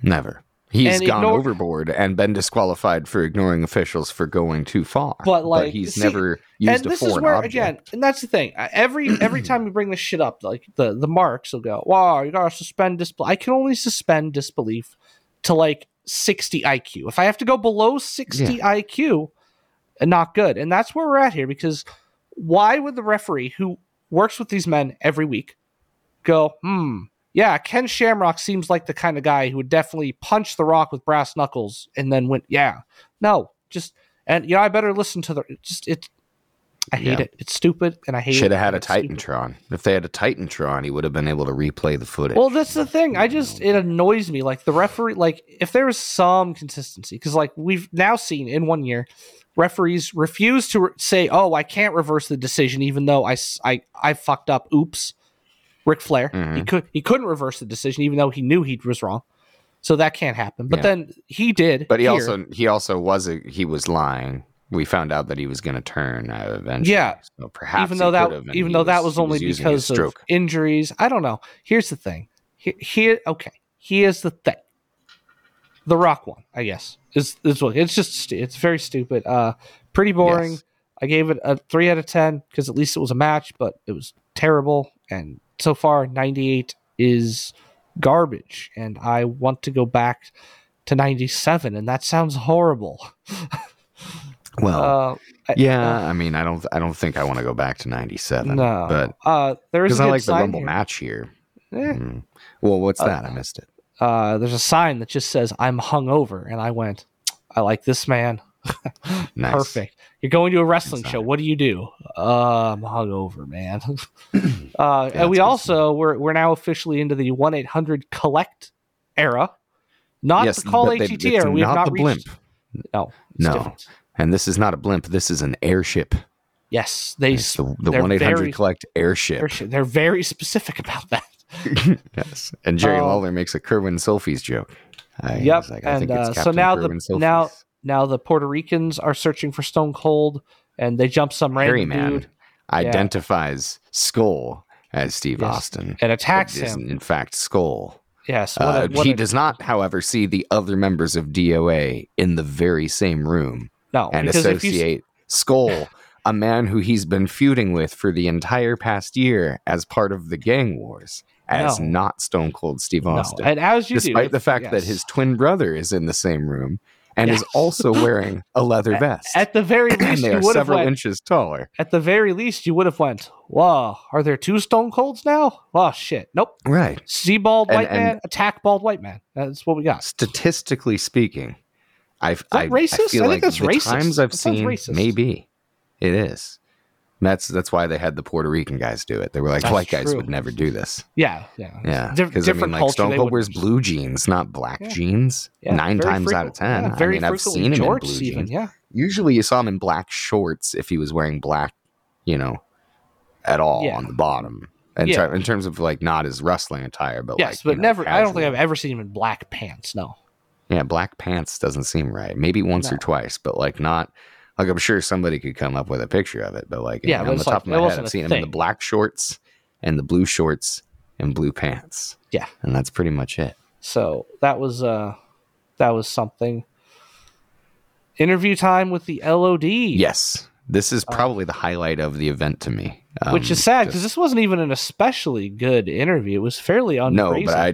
[SPEAKER 5] Never. He's gone
[SPEAKER 6] ignore-
[SPEAKER 5] overboard and been disqualified for ignoring officials for going too far.
[SPEAKER 6] But, like,
[SPEAKER 5] he's
[SPEAKER 6] see,
[SPEAKER 5] never used
[SPEAKER 6] and this is where
[SPEAKER 5] object.
[SPEAKER 6] again, and that's the thing. Every every time we bring this shit up, like the the marks will go, "Wow, you gotta suspend disbelief." I can only suspend disbelief to like sixty IQ. If I have to go below sixty IQ, uh, not good. And that's where we're at here because why would the referee who works with these men every week go, "Hmm, yeah, Ken Shamrock seems like the kind of guy who would definitely punch the Rock with brass knuckles and then went, yeah, no, just." And you know, I better listen to the just it I hate
[SPEAKER 5] Yeah.
[SPEAKER 6] it. It's stupid, and I hate it.
[SPEAKER 5] Should have had a
[SPEAKER 6] stupid.
[SPEAKER 5] Titantron. If they had a Titantron, he would have been able to replay the footage.
[SPEAKER 6] Well, that's the thing. I just it annoys me. Like the referee, like if there was some consistency, because like we've now seen in one year, referees refuse to re- say, "Oh, I can't reverse the decision," even though I I I fucked up. Oops, Ric Flair. He
[SPEAKER 5] Mhm.
[SPEAKER 6] could he couldn't reverse the decision, even though he knew he was wrong. So that can't happen. But
[SPEAKER 5] Yeah.
[SPEAKER 6] then he did.
[SPEAKER 5] But he
[SPEAKER 6] here.
[SPEAKER 5] also he also was a, he was lying. We found out that he was going to turn uh, eventually.
[SPEAKER 6] Yeah.
[SPEAKER 5] So perhaps
[SPEAKER 6] even though that even
[SPEAKER 5] he
[SPEAKER 6] though that
[SPEAKER 5] was
[SPEAKER 6] was only
[SPEAKER 5] his
[SPEAKER 6] because of injuries. I don't know. Here's the thing. Here, he okay. Here's the thing. The Rock one, I guess, is is what it's just it's very stupid. Uh, pretty boring.
[SPEAKER 5] Yes.
[SPEAKER 6] I gave it a three out of ten because at least it was a match, but it was terrible. And so far, ninety eight is garbage, and I want to go back to ninety seven, and that sounds horrible.
[SPEAKER 5] Well,
[SPEAKER 6] Uh,
[SPEAKER 5] yeah.
[SPEAKER 6] uh,
[SPEAKER 5] I mean, I don't I don't think I want to go back to '97.
[SPEAKER 6] no,
[SPEAKER 5] but
[SPEAKER 6] uh, there is
[SPEAKER 5] because
[SPEAKER 6] a
[SPEAKER 5] I like the Rumble
[SPEAKER 6] here.
[SPEAKER 5] match here.
[SPEAKER 6] Eh.
[SPEAKER 5] Mm. Well, what's
[SPEAKER 6] Uh,
[SPEAKER 5] that? I missed it.
[SPEAKER 6] uh, there's a sign that just says "I'm hungover," and I went, "I like this man.
[SPEAKER 5] Nice.
[SPEAKER 6] Perfect. You're going to a wrestling show. What do you do? Uh, I'm hungover, man." uh,
[SPEAKER 5] that's
[SPEAKER 6] and we also we're we're now officially into the one eight hundred collect era, not
[SPEAKER 5] yes,
[SPEAKER 6] the call
[SPEAKER 5] they-
[SPEAKER 6] era. We have
[SPEAKER 5] not the
[SPEAKER 6] reached.
[SPEAKER 5] blimp.
[SPEAKER 6] No,
[SPEAKER 5] No.
[SPEAKER 6] different.
[SPEAKER 5] And this is not a blimp. This is an airship.
[SPEAKER 6] Yes, they
[SPEAKER 5] It's the the one eight hundred collect airship.
[SPEAKER 6] they're, they're very specific about that.
[SPEAKER 5] yes. And Jerry
[SPEAKER 6] Um,
[SPEAKER 5] Lawler makes a Kerwin Sulfies joke. I,
[SPEAKER 6] Yep,
[SPEAKER 5] like,
[SPEAKER 6] and, uh, so now the-
[SPEAKER 5] Kerwin
[SPEAKER 6] now- Now the Puerto Ricans are searching for Stone Cold, and they jump some
[SPEAKER 5] Harry
[SPEAKER 6] random
[SPEAKER 5] Man
[SPEAKER 6] dude
[SPEAKER 5] identifies Skull as Steve
[SPEAKER 6] Yes.
[SPEAKER 5] Austin.
[SPEAKER 6] and attacks him.
[SPEAKER 5] in fact Skull.
[SPEAKER 6] Yes, what
[SPEAKER 5] Uh,
[SPEAKER 6] a- what
[SPEAKER 5] he
[SPEAKER 6] a-
[SPEAKER 5] does not, however, see the other members of DOA in the very same room
[SPEAKER 6] no
[SPEAKER 5] and
[SPEAKER 6] if you
[SPEAKER 5] associate Skull, a man who he's been feuding with for the entire past year, as part of the gang wars, as
[SPEAKER 6] No.
[SPEAKER 5] not Stone Cold Steve
[SPEAKER 6] no,
[SPEAKER 5] Austin.
[SPEAKER 6] and as you
[SPEAKER 5] despite
[SPEAKER 6] if-
[SPEAKER 5] the fact that his twin brother is in the same room and is also wearing a leather vest.
[SPEAKER 6] at the very least
[SPEAKER 5] they
[SPEAKER 6] you
[SPEAKER 5] are
[SPEAKER 6] would have
[SPEAKER 5] several
[SPEAKER 6] went.
[SPEAKER 5] inches taller.
[SPEAKER 6] At the very least, you would have went. Whoa, are there two Stone Colds now? Oh shit! Nope.
[SPEAKER 5] Right.
[SPEAKER 6] See bald white
[SPEAKER 5] and-
[SPEAKER 6] man, attack bald white man. That's what we got.
[SPEAKER 5] Statistically speaking, I've, I, I
[SPEAKER 6] racist?
[SPEAKER 5] feel
[SPEAKER 6] I think
[SPEAKER 5] like
[SPEAKER 6] that's
[SPEAKER 5] the
[SPEAKER 6] racist.
[SPEAKER 5] times I've
[SPEAKER 6] That
[SPEAKER 5] seen,
[SPEAKER 6] racist.
[SPEAKER 5] maybe it is. That's that's why they had the Puerto Rican guys do it. They were like,
[SPEAKER 6] That's
[SPEAKER 5] white guys would never do this.
[SPEAKER 6] Yeah, yeah,
[SPEAKER 5] Yeah, because I
[SPEAKER 6] different
[SPEAKER 5] mean, like
[SPEAKER 6] culture.
[SPEAKER 5] Stone Cold wears blue jeans, not black
[SPEAKER 6] Yeah.
[SPEAKER 5] jeans.
[SPEAKER 6] Yeah,
[SPEAKER 5] Nine times out of ten.
[SPEAKER 6] yeah, very
[SPEAKER 5] I mean, I've seen him in blue
[SPEAKER 6] even.
[SPEAKER 5] jeans.
[SPEAKER 6] Yeah,
[SPEAKER 5] Usually, you saw him in black shorts if he was wearing black, you know, at all on the bottom. In, ter- in terms of like not his wrestling attire, but
[SPEAKER 6] yes,
[SPEAKER 5] like,
[SPEAKER 6] but
[SPEAKER 5] you know,
[SPEAKER 6] never. I don't think. I've ever seen him in black pants. No.
[SPEAKER 5] Yeah, black pants doesn't seem right. Maybe once or twice, but like not. Like I'm sure somebody could come up with a picture of it, but like
[SPEAKER 6] Yeah,
[SPEAKER 5] on the top
[SPEAKER 6] like-
[SPEAKER 5] of my head, I've seen him in the black shorts and the blue shorts and blue pants,
[SPEAKER 6] Yeah.
[SPEAKER 5] and that's pretty much it.
[SPEAKER 6] So that was uh, that was something. Interview time with the LOD.
[SPEAKER 5] Yes, this is probably the highlight of the event to me.
[SPEAKER 6] Uh, which
[SPEAKER 5] Um,
[SPEAKER 6] is sad because this wasn't even an especially good interview. It was fairly unpraised.
[SPEAKER 5] no, but I.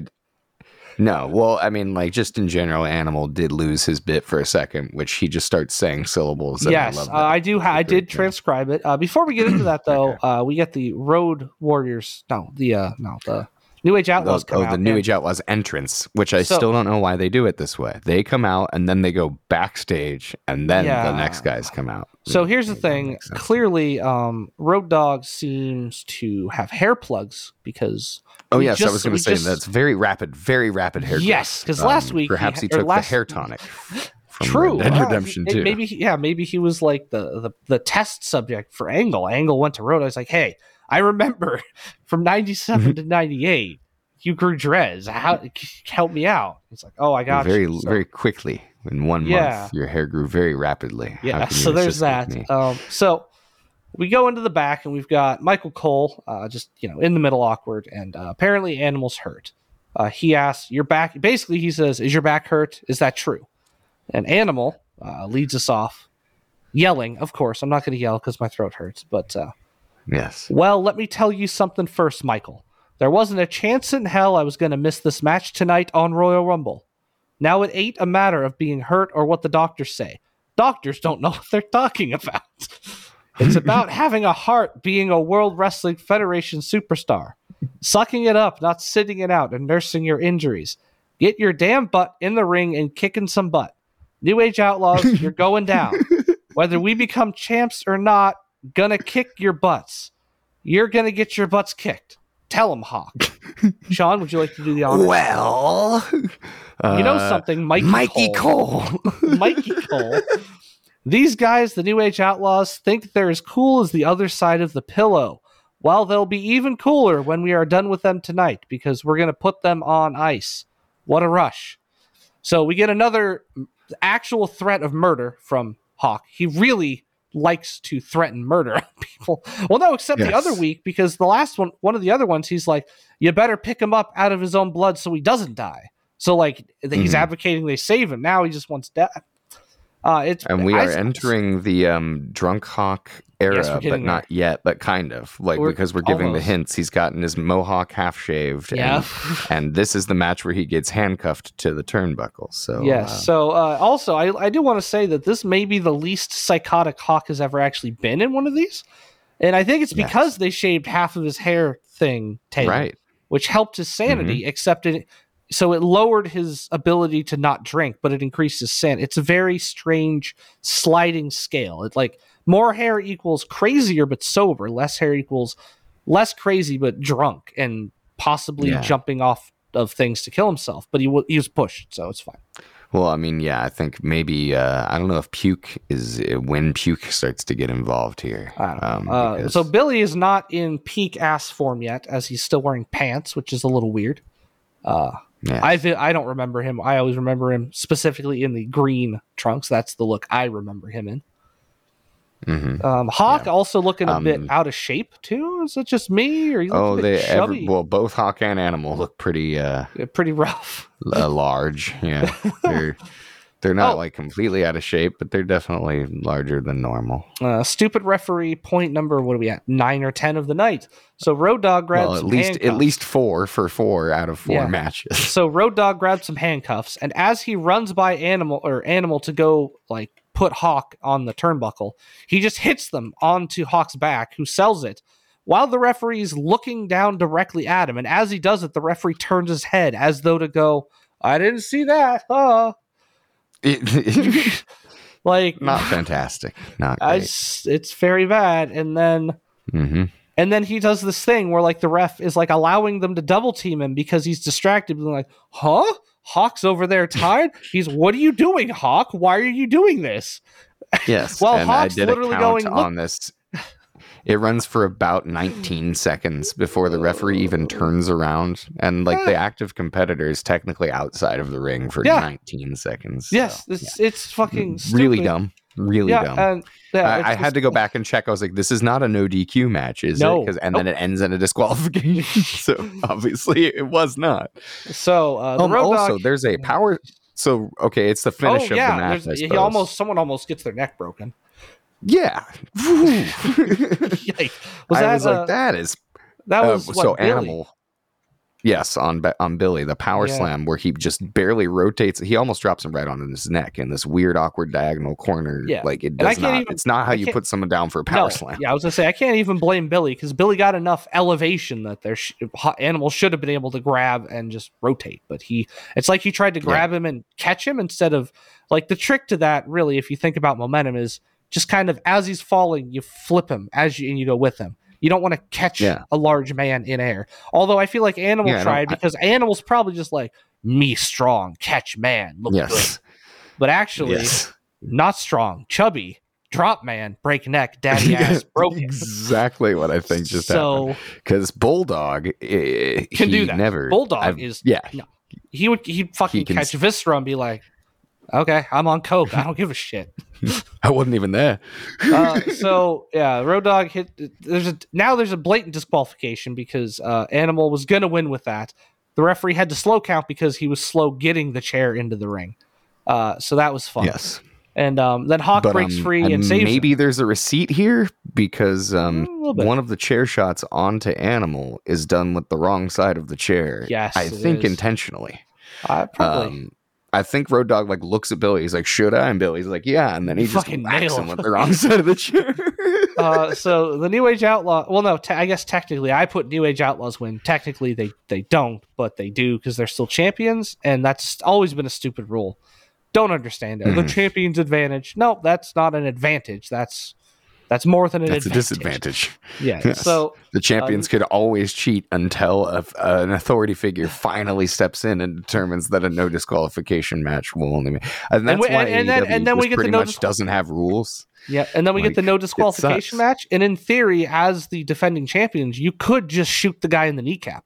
[SPEAKER 5] No, well, I mean, like just in general, Animal did lose his bit for a second, which he just starts saying syllables. and
[SPEAKER 6] yes,
[SPEAKER 5] love
[SPEAKER 6] uh. I do. Ha- I
[SPEAKER 5] It's a great
[SPEAKER 6] did
[SPEAKER 5] thing.
[SPEAKER 6] transcribe it. Uh, before we get into that, though, uh, we get the Road Warriors. No, the uh, no the New Age Outlaws
[SPEAKER 5] oh, oh,
[SPEAKER 6] out.
[SPEAKER 5] the New
[SPEAKER 6] and-
[SPEAKER 5] Age Outlaws entrance, which I
[SPEAKER 6] So-
[SPEAKER 5] still don't know why they do it this way. They come out and then they go backstage, and then
[SPEAKER 6] Yeah.
[SPEAKER 5] the next guys come out.
[SPEAKER 6] So
[SPEAKER 5] Mm,
[SPEAKER 6] here's the thing. Clearly, um, Road Dog seems to have hair plugs because.
[SPEAKER 5] Oh yes, I was going to say
[SPEAKER 6] just-
[SPEAKER 5] that's very rapid, very rapid hair.
[SPEAKER 6] Yes,
[SPEAKER 5] growth.
[SPEAKER 6] 'cause last week
[SPEAKER 5] perhaps he,
[SPEAKER 6] ha- or
[SPEAKER 5] took
[SPEAKER 6] last-
[SPEAKER 5] the hair tonic.
[SPEAKER 6] True.
[SPEAKER 5] Red Dead
[SPEAKER 6] Uh,
[SPEAKER 5] Redemption
[SPEAKER 6] it- Maybe he- yeah, maybe he was like the, the the test subject for Angle. Angle went to Road. I was like, hey, I remember from '97 to '98, you grew dreads. How help me out? It's like, oh, I got
[SPEAKER 5] very
[SPEAKER 6] you. So-
[SPEAKER 5] very quickly in one
[SPEAKER 6] Yeah.
[SPEAKER 5] month. Your hair grew very rapidly.
[SPEAKER 6] Yeah. So there's that. Um, so we go into the back and we've got Michael Cole, uh, just you know, in the middle, awkward, and uh, apparently Animal's hurt. Uh, he asks, "Your back?" Basically, he says, "Is your back hurt? Is that true?" And Animal uh, leads us off, yelling. Of course, I'm not going to yell because my throat hurts. But uh,
[SPEAKER 5] yes.
[SPEAKER 6] well, let me tell you something first, Michael. There wasn't a chance in hell I was going to miss this match tonight on Royal Rumble. Now it ain't a matter of being hurt or what the doctors say. Doctors don't know what they're talking about. It's about having a heart, being a World Wrestling Federation superstar, sucking it up, not sitting it out, and nursing your injuries. Get your damn butt in the ring and kicking some butt. New Age Outlaws, you're going down. Whether we become champs or not, gonna kick your butts. You're gonna get your butts kicked. Tell them, Hawk. Sean, would you like to do the honor?
[SPEAKER 5] Well,
[SPEAKER 6] you know
[SPEAKER 5] uh,
[SPEAKER 6] something, Mikey,
[SPEAKER 5] Mikey
[SPEAKER 6] Cole.
[SPEAKER 5] Cole.
[SPEAKER 6] Mikey Cole. These guys, the New Age Outlaws, think they're as cool as the other side of the pillow. Well, they'll be even cooler when we are done with them tonight because we're going to put them on ice. What a rush. So we get another actual threat of murder from Hawk. He really likes to threaten murder on people. Well, no, except the other week because the last one, one of the other ones, he's like, you better pick him up out of his own blood so he doesn't die. So like he's
[SPEAKER 5] Mhm.
[SPEAKER 6] advocating they save him. Now he just wants death. Uh, it's
[SPEAKER 5] and we
[SPEAKER 6] I
[SPEAKER 5] are entering the um, drunk hawk era,
[SPEAKER 6] Yes,
[SPEAKER 5] but not yet, but kind of like
[SPEAKER 6] We're
[SPEAKER 5] because we're giving
[SPEAKER 6] almost.
[SPEAKER 5] the hints. He's gotten his mohawk half shaved.
[SPEAKER 6] Yeah.
[SPEAKER 5] and, and this is the match where he gets handcuffed to the turnbuckle. So
[SPEAKER 6] Yes.
[SPEAKER 5] uh,
[SPEAKER 6] So uh, also, I, I do want to say that this may be the least psychotic Hawk has ever actually been in one of these, and I think it's
[SPEAKER 5] Yes.
[SPEAKER 6] because they shaved half of his hair thing, Taylor,
[SPEAKER 5] right.
[SPEAKER 6] which helped his sanity. Except it, so it lowered his ability to not drink, but it increased his sin. It's a very strange sliding scale. It's like more hair equals crazier but sober. Less hair equals less crazy but drunk and possibly
[SPEAKER 5] Yeah.
[SPEAKER 6] jumping off of things to kill himself. But he w- he was pushed, so it's fine.
[SPEAKER 5] Well, I mean, yeah, I think maybe uh, I don't know if puke is uh, when puke starts to get involved here.
[SPEAKER 6] I don't know.
[SPEAKER 5] Um,
[SPEAKER 6] Uh,
[SPEAKER 5] because-
[SPEAKER 6] so Billy is not in peak ass form yet, as he's still wearing pants, which is a little weird. Uh,
[SPEAKER 5] yeah.
[SPEAKER 6] I I don't remember him. I always remember him specifically in the green trunks. That's the look I remember him in.
[SPEAKER 5] Mhm.
[SPEAKER 6] Um, Hawk also looking a bit
[SPEAKER 5] Um,
[SPEAKER 6] out of shape too. Is it just me, or he
[SPEAKER 5] Oh,
[SPEAKER 6] a
[SPEAKER 5] they
[SPEAKER 6] bit
[SPEAKER 5] ever, well, both hawk and animal look pretty uh,
[SPEAKER 6] pretty rough.
[SPEAKER 5] l- large. Yeah, they're they're not
[SPEAKER 6] Oh.
[SPEAKER 5] like completely out of shape, but they're definitely larger than normal.
[SPEAKER 6] Uh, stupid referee. Point number. What are we at? Nine or ten of the night. So Road Dogg grabs
[SPEAKER 5] Well, at least at least four for four out of four
[SPEAKER 6] Yeah.
[SPEAKER 5] matches.
[SPEAKER 6] So Road Dogg grabs some handcuffs, and as he runs by Animal or Animal to go like put Hawk on the turnbuckle, he just hits them onto Hawk's back, who sells it. While the referee's looking down directly at him, and as he does it, the referee turns his head as though to go, "I didn't see that." Huh? Like,
[SPEAKER 5] not fantastic. Not
[SPEAKER 6] I it's very bad. And then
[SPEAKER 5] hmm
[SPEAKER 6] and then he does this thing where like the ref is like allowing them to double team him because he's distracted, being like, huh? Hawk's over there tied? He's what are you doing, Hawk? Why are you doing this?
[SPEAKER 5] Yes.
[SPEAKER 6] Well,
[SPEAKER 5] and
[SPEAKER 6] Hawk's
[SPEAKER 5] I did
[SPEAKER 6] literally going,
[SPEAKER 5] on this. It runs for about 19 seconds before the referee even turns around, and like the active competitor is technically outside of the ring for
[SPEAKER 6] Yeah.
[SPEAKER 5] 19 seconds. so,
[SPEAKER 6] Yes, it's it's fucking
[SPEAKER 5] yeah. really dumb, really
[SPEAKER 6] yeah,
[SPEAKER 5] dumb.
[SPEAKER 6] and yeah,
[SPEAKER 5] I, I had
[SPEAKER 6] just-
[SPEAKER 5] to go back and check. I was like, "This is not a no DQ match, is
[SPEAKER 6] No.
[SPEAKER 5] it?" 'Cause- and then it ends in a disqualification. so obviously, it was not.
[SPEAKER 6] So uh, the
[SPEAKER 5] Um, also,
[SPEAKER 6] Dogg-
[SPEAKER 5] there's a power. So okay, it's the finish
[SPEAKER 6] oh
[SPEAKER 5] of
[SPEAKER 6] yeah,
[SPEAKER 5] the match.
[SPEAKER 6] He almost someone almost gets their neck broken.
[SPEAKER 5] Yeah.
[SPEAKER 6] Yikes. Was
[SPEAKER 5] I
[SPEAKER 6] that
[SPEAKER 5] was
[SPEAKER 6] uh,
[SPEAKER 5] like, that is
[SPEAKER 6] that
[SPEAKER 5] Uh,
[SPEAKER 6] was what,
[SPEAKER 5] so
[SPEAKER 6] Billy?
[SPEAKER 5] animal. Yes, on on Billy, the power
[SPEAKER 6] Yeah.
[SPEAKER 5] slam where he just barely rotates. He almost drops him right on his neck in this weird, awkward diagonal corner.
[SPEAKER 6] Yeah.
[SPEAKER 5] like it does
[SPEAKER 6] can't even-
[SPEAKER 5] it's not how
[SPEAKER 6] I
[SPEAKER 5] you put someone down for a power
[SPEAKER 6] no,
[SPEAKER 5] slam.
[SPEAKER 6] Yeah, I was gonna say I can't even blame Billy because Billy got enough elevation that their sh- animal should have been able to grab and just rotate, but he it's like he tried to
[SPEAKER 5] Yeah.
[SPEAKER 6] grab him and catch him instead of like the trick to that. Really, if you think about momentum, is just kind of as he's falling, you flip him as you and you go with him. You don't want to catch
[SPEAKER 5] Yeah.
[SPEAKER 6] a large man in air. Although I feel like Animal
[SPEAKER 5] Yeah, I
[SPEAKER 6] tried
[SPEAKER 5] I-
[SPEAKER 6] because Animal's probably just like me strong, catch man, look good.
[SPEAKER 5] Yes,
[SPEAKER 6] But actually,
[SPEAKER 5] yes,
[SPEAKER 6] not strong, chubby, drop man, break neck, daddy ass, broken.
[SPEAKER 5] exactly what I think just happened. Because Bulldog eh,
[SPEAKER 6] can
[SPEAKER 5] he
[SPEAKER 6] do that.
[SPEAKER 5] Never
[SPEAKER 6] Bulldog
[SPEAKER 5] I've-
[SPEAKER 6] is
[SPEAKER 5] yeah.
[SPEAKER 6] no. He would he'd fucking
[SPEAKER 5] He can
[SPEAKER 6] catch Viscera and be like, "Okay, I'm on coke. I don't give a shit."
[SPEAKER 5] I wasn't even there.
[SPEAKER 6] Uh, so yeah, Road Dogg hit. There's a now there's a blatant disqualification because uh, Animal was gonna win with that. The referee had to slow count because he was slow getting the chair into the ring. Uh, so that was fun.
[SPEAKER 5] Yes,
[SPEAKER 6] And um, then Hawk
[SPEAKER 5] but
[SPEAKER 6] breaks
[SPEAKER 5] um,
[SPEAKER 6] free and,
[SPEAKER 5] and
[SPEAKER 6] saves. him.
[SPEAKER 5] maybe there's a receipt here because um,
[SPEAKER 6] a little bit.
[SPEAKER 5] one of the chair shots onto Animal is done with the wrong side of the chair.
[SPEAKER 6] Yes,
[SPEAKER 5] I think
[SPEAKER 6] is.
[SPEAKER 5] intentionally.
[SPEAKER 6] I probably.
[SPEAKER 5] I think Road Dogg like looks at Billy. He's like, "Should I?" And Billy's like, "Yeah." And then he just
[SPEAKER 6] Fucking
[SPEAKER 5] whacks him with the wrong side of the chair.
[SPEAKER 6] uh, so the New Age Outlaw. Well, no, te- I guess technically I put New Age Outlaws win. Technically they they don't, but they do because they're still champions, and that's always been a stupid rule. Don't understand it. The
[SPEAKER 5] Mhm.
[SPEAKER 6] champions advantage. No, that's not an advantage. That's That's more than an
[SPEAKER 5] That's a disadvantage.
[SPEAKER 6] Yeah.
[SPEAKER 5] Yes.
[SPEAKER 6] So
[SPEAKER 5] The champions um, could always cheat until a, an authority figure finally steps in and determines that a no disqualification match will only be. And that's
[SPEAKER 6] we-
[SPEAKER 5] why
[SPEAKER 6] and- and then- and then we get the no disqual-
[SPEAKER 5] doesn't have rules.
[SPEAKER 6] yeah, and then we
[SPEAKER 5] Like,
[SPEAKER 6] get the no disqualification match, and in theory, as the defending champions, you could just shoot the guy in the kneecap.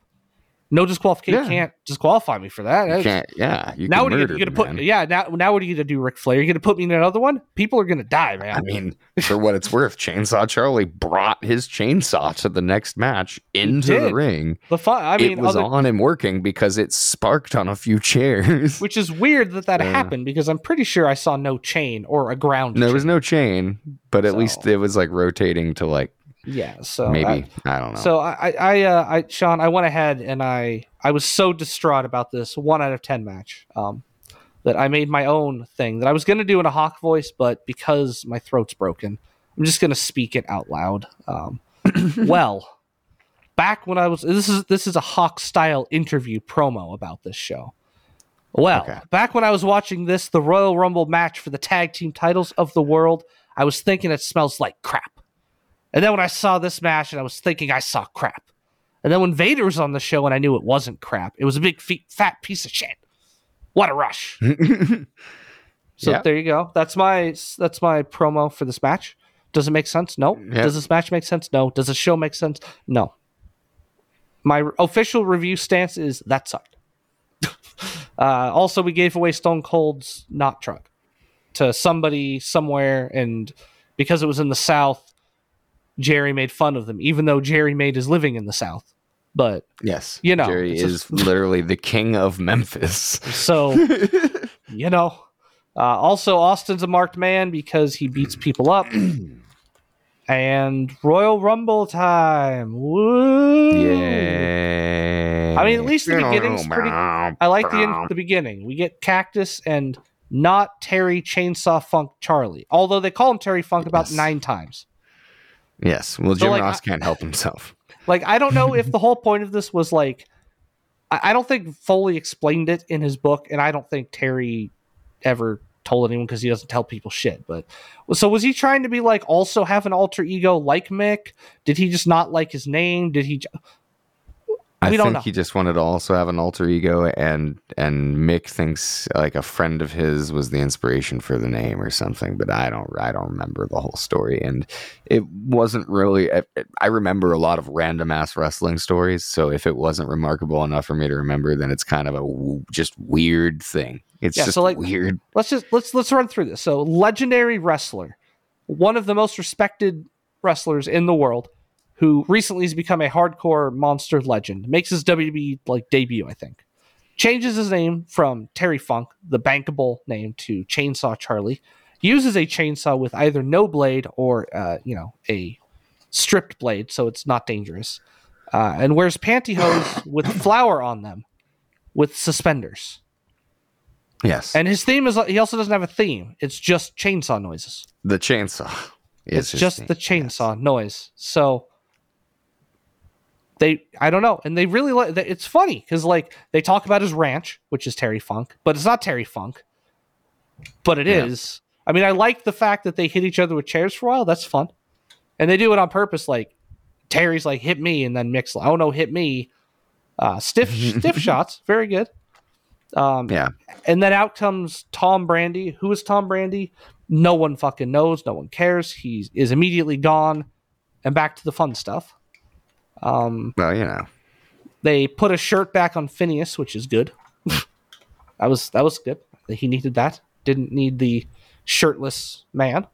[SPEAKER 6] No disqualification
[SPEAKER 5] Yeah.
[SPEAKER 6] can't disqualify me for that.
[SPEAKER 5] You can't. Yeah, you
[SPEAKER 6] now what are you gonna put? Yeah, now now what are you gonna do, Ric Flair? You're gonna put me in another one? People are gonna die, man.
[SPEAKER 5] I mean, for what it's worth, Chainsaw Charlie brought his chainsaw to the next match into the ring.
[SPEAKER 6] the fun. I mean,
[SPEAKER 5] it was
[SPEAKER 6] other,
[SPEAKER 5] on and working because it sparked on a few chairs.
[SPEAKER 6] which is weird that that
[SPEAKER 5] Yeah.
[SPEAKER 6] happened because I'm pretty sure I saw no chain or a ground.
[SPEAKER 5] No, there was no chain, but at
[SPEAKER 6] So-
[SPEAKER 5] least it was like rotating to like
[SPEAKER 6] yeah. So
[SPEAKER 5] maybe
[SPEAKER 6] I,
[SPEAKER 5] I, don't know.
[SPEAKER 6] So I, I, I, uh, I, Shawn, I went ahead and I, I was so distraught about this one out of ten match, um, that I made my own thing that I was going to do in a hawk voice, but because my throat's broken, I'm just going to speak it out loud. Um, well, back when I was, this is this is a hawk style interview promo about this show. Well,
[SPEAKER 5] Okay.
[SPEAKER 6] back when I was watching this, the Royal Rumble match for the tag team titles of the world, I was thinking it smells like crap. And then when I saw this match, and I was thinking I saw crap. And then when Vader was on the show, and I knew it wasn't crap, it was a big fe- fat piece of shit. What a rush! So there you go. That's my that's my promo for this match. Does it make sense? No. Does this match make sense? No. Does the show make sense? No. My official review stance is that sucked. uh, also, we gave away Stone Cold's not truck to somebody somewhere, and because it was in the South, Jerry made fun of them, even though Jerry made his living in the South. But
[SPEAKER 5] yes,
[SPEAKER 6] you know,
[SPEAKER 5] Jerry is literally the king of Memphis.
[SPEAKER 6] so, you know. Uh, also, Austin's a marked man because he beats people up. and Royal Rumble time. Woo!
[SPEAKER 5] Yeah.
[SPEAKER 6] I mean, at least the beginning's pretty- I like the in- the beginning. We get Cactus and not Terry Chainsaw Funk Charlie. Although they call him Terry Funk about nine times.
[SPEAKER 5] Yes. Well,
[SPEAKER 6] So,
[SPEAKER 5] Jim
[SPEAKER 6] like,
[SPEAKER 5] Ross
[SPEAKER 6] I-
[SPEAKER 5] can't help himself.
[SPEAKER 6] Like, I don't know if the whole point of this was like, I, I don't think Foley explained it in his book, and I don't think Terry ever told anyone because he doesn't tell people shit. But so was he trying to be like also have an alter ego like Mick? Did he just not like his name? Did he?
[SPEAKER 5] I
[SPEAKER 6] We don't
[SPEAKER 5] think
[SPEAKER 6] know.
[SPEAKER 5] he just wanted to also have an alter ego, and and Mick thinks like a friend of his was the inspiration for the name or something. But I don't I don't remember the whole story, and it wasn't really. I, I remember a lot of random ass wrestling stories, so if it wasn't remarkable enough for me to remember, then it's kind of a w- just weird thing. It's
[SPEAKER 6] Yeah,
[SPEAKER 5] just
[SPEAKER 6] so, like-
[SPEAKER 5] weird.
[SPEAKER 6] let's just let's let's run through this. So, legendary wrestler, one of the most respected wrestlers in the world, who recently has become a hardcore monster legend, makes his WWE like debut, I think. Changes his name from Terry Funk, the bankable name, to Chainsaw Charlie. Uses a chainsaw with either no blade or uh, you know a stripped blade, so it's not dangerous. Uh, and wears pantyhose with flour on them, with suspenders.
[SPEAKER 5] Yes,
[SPEAKER 6] And his theme is he also doesn't have a theme. It's just chainsaw noises.
[SPEAKER 5] the chainsaw.
[SPEAKER 6] It's just
[SPEAKER 5] thing.
[SPEAKER 6] the chainsaw noise. So they I don't know. And they really like it's funny cuz like they talk about his ranch, which is Terry Funk, but it's not Terry Funk. But it is.
[SPEAKER 5] Yeah.
[SPEAKER 6] I mean, I like the fact that they hit each other with chairs for a while. That's fun. And they do it on purpose like Terry's like hit me and then Mick's like, "Oh no, hit me." Uh stiff stiff shots, very good. Um
[SPEAKER 5] Yeah,
[SPEAKER 6] and then out comes Tom Brandi. Who is Tom Brandi? No one fucking knows. No one cares. He is immediately gone and back to the fun stuff. Um,
[SPEAKER 5] well, you know,
[SPEAKER 6] they put a shirt back on Phineas, which is good. that was that was good. He needed that. Didn't need the shirtless man.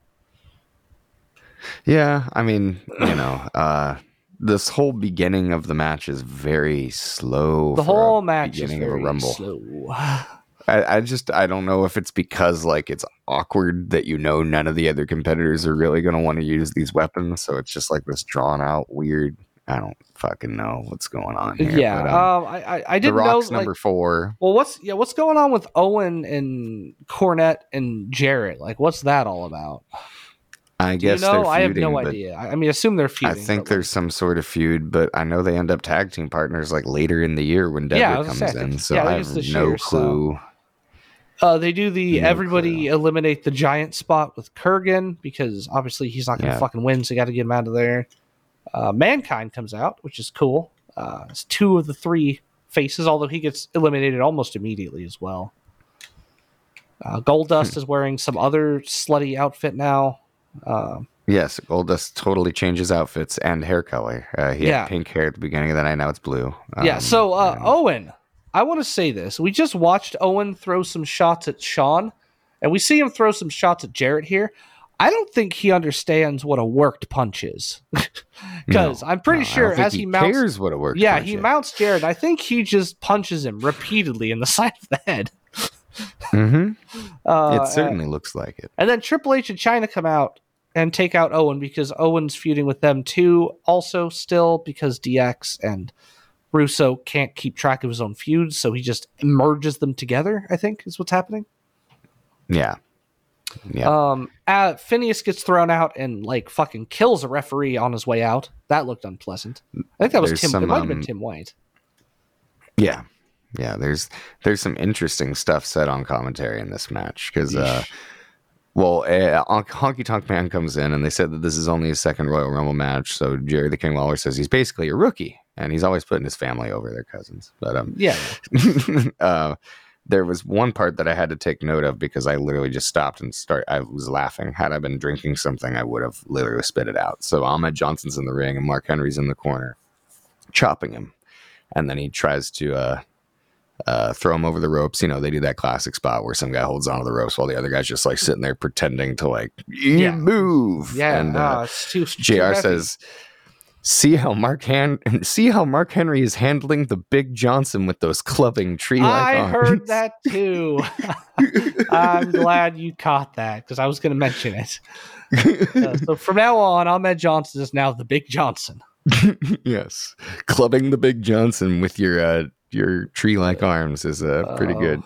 [SPEAKER 5] Yeah, I mean, you know, uh this whole beginning of the match is very slow.
[SPEAKER 6] The whole match is
[SPEAKER 5] beginning of
[SPEAKER 6] very
[SPEAKER 5] a rumble.
[SPEAKER 6] slow.
[SPEAKER 5] I, I just I don't know if it's because like it's awkward that you know none of the other competitors are really gonna want to use these weapons, so it's just like this drawn out weird. I don't fucking know what's going on here.
[SPEAKER 6] yeah,
[SPEAKER 5] but, um,
[SPEAKER 6] um, I I, I didn't know.
[SPEAKER 5] Rock's
[SPEAKER 6] like-
[SPEAKER 5] number four.
[SPEAKER 6] well, what's yeah, what's going on with Owen and Cornette and Jarrett? Like, what's that all about?
[SPEAKER 5] I
[SPEAKER 6] Do you
[SPEAKER 5] guess
[SPEAKER 6] know?
[SPEAKER 5] they're
[SPEAKER 6] I have no idea. I I mean, assume they're feuding.
[SPEAKER 5] I
[SPEAKER 6] think
[SPEAKER 5] there's some sort of feud, but I know they end up tag team partners like later in the year when
[SPEAKER 6] Yeah,
[SPEAKER 5] Debra
[SPEAKER 6] was
[SPEAKER 5] comes
[SPEAKER 6] gonna say, I
[SPEAKER 5] in. So
[SPEAKER 6] yeah, I
[SPEAKER 5] have no
[SPEAKER 6] year, so-
[SPEAKER 5] clue.
[SPEAKER 6] Uh, they do the
[SPEAKER 5] No
[SPEAKER 6] everybody eliminate the giant spot with Kurrgan because obviously he's not going to
[SPEAKER 5] Yeah.
[SPEAKER 6] fucking win, so you got to get him out of there. Uh, Mankind comes out, which is cool. Uh, it's two of the three faces, although he gets eliminated almost immediately as well. Uh, Goldust is wearing some other slutty outfit now. Uh,
[SPEAKER 5] Yes, Goldust totally changes outfits and hair color. Uh, he
[SPEAKER 6] Yeah.
[SPEAKER 5] had pink hair at the beginning of the night. Now it's blue.
[SPEAKER 6] yeah,
[SPEAKER 5] Um,
[SPEAKER 6] so uh,
[SPEAKER 5] and-
[SPEAKER 6] Owen, I want to say this. We just watched Owen throw some shots at Shawn, and we see him throw some shots at Jarrett here. I don't think he understands what a worked punch is. Because I'm pretty
[SPEAKER 5] no,
[SPEAKER 6] sure as he,
[SPEAKER 5] he
[SPEAKER 6] mounts,
[SPEAKER 5] cares what it works.
[SPEAKER 6] yeah, he mounts Jarrett. I think he just punches him repeatedly in the side of the head.
[SPEAKER 5] hmm
[SPEAKER 6] Uh,
[SPEAKER 5] it certainly looks like it.
[SPEAKER 6] And then Triple H and Chyna come out and take out Owen because Owen's feuding with them too. Also, still because DX and Russo can't keep track of his own feuds, so he just merges them together. I think is what's happening.
[SPEAKER 5] Yeah, yeah.
[SPEAKER 6] Um, uh, Phineas gets thrown out and like fucking kills a referee on his way out. That looked unpleasant. I think that was
[SPEAKER 5] There's
[SPEAKER 6] Tim.
[SPEAKER 5] some,
[SPEAKER 6] it might have been
[SPEAKER 5] um,
[SPEAKER 6] Tim White.
[SPEAKER 5] Yeah, yeah. There's there's some interesting stuff said on commentary in this match because, uh, well, uh, Honky Tonk Man comes in and they said that this is only his second Royal Rumble match. So Jerry the King Lawler says he's basically a rookie and he's always putting his family over their cousins. But um,
[SPEAKER 6] Yeah,
[SPEAKER 5] uh, there was one part that I had to take note of because I literally just stopped and start. I was laughing. Had I been drinking something, I would have literally spit it out. So Ahmed Johnson's in the ring and Mark Henry's in the corner, chopping him, and then he tries to uh, uh, throw him over the ropes. You know, they do that classic spot where some guy holds onto the ropes while the other guy's just like sitting there pretending to like
[SPEAKER 6] Yeah.
[SPEAKER 5] move.
[SPEAKER 6] yeah.
[SPEAKER 5] and
[SPEAKER 6] no,
[SPEAKER 5] uh,
[SPEAKER 6] it's too. too
[SPEAKER 5] Jr.
[SPEAKER 6] heavy.
[SPEAKER 5] See how Mark Han- see how Mark Henry is handling the Big Johnson with those clubbing tree like arms.
[SPEAKER 6] I heard that too. I'm glad you caught that because I was going to mention it. Uh, so from now on, Ahmed Johnson is now the Big Johnson.
[SPEAKER 5] yes, clubbing the Big Johnson with your uh, your tree like arms is uh, pretty good.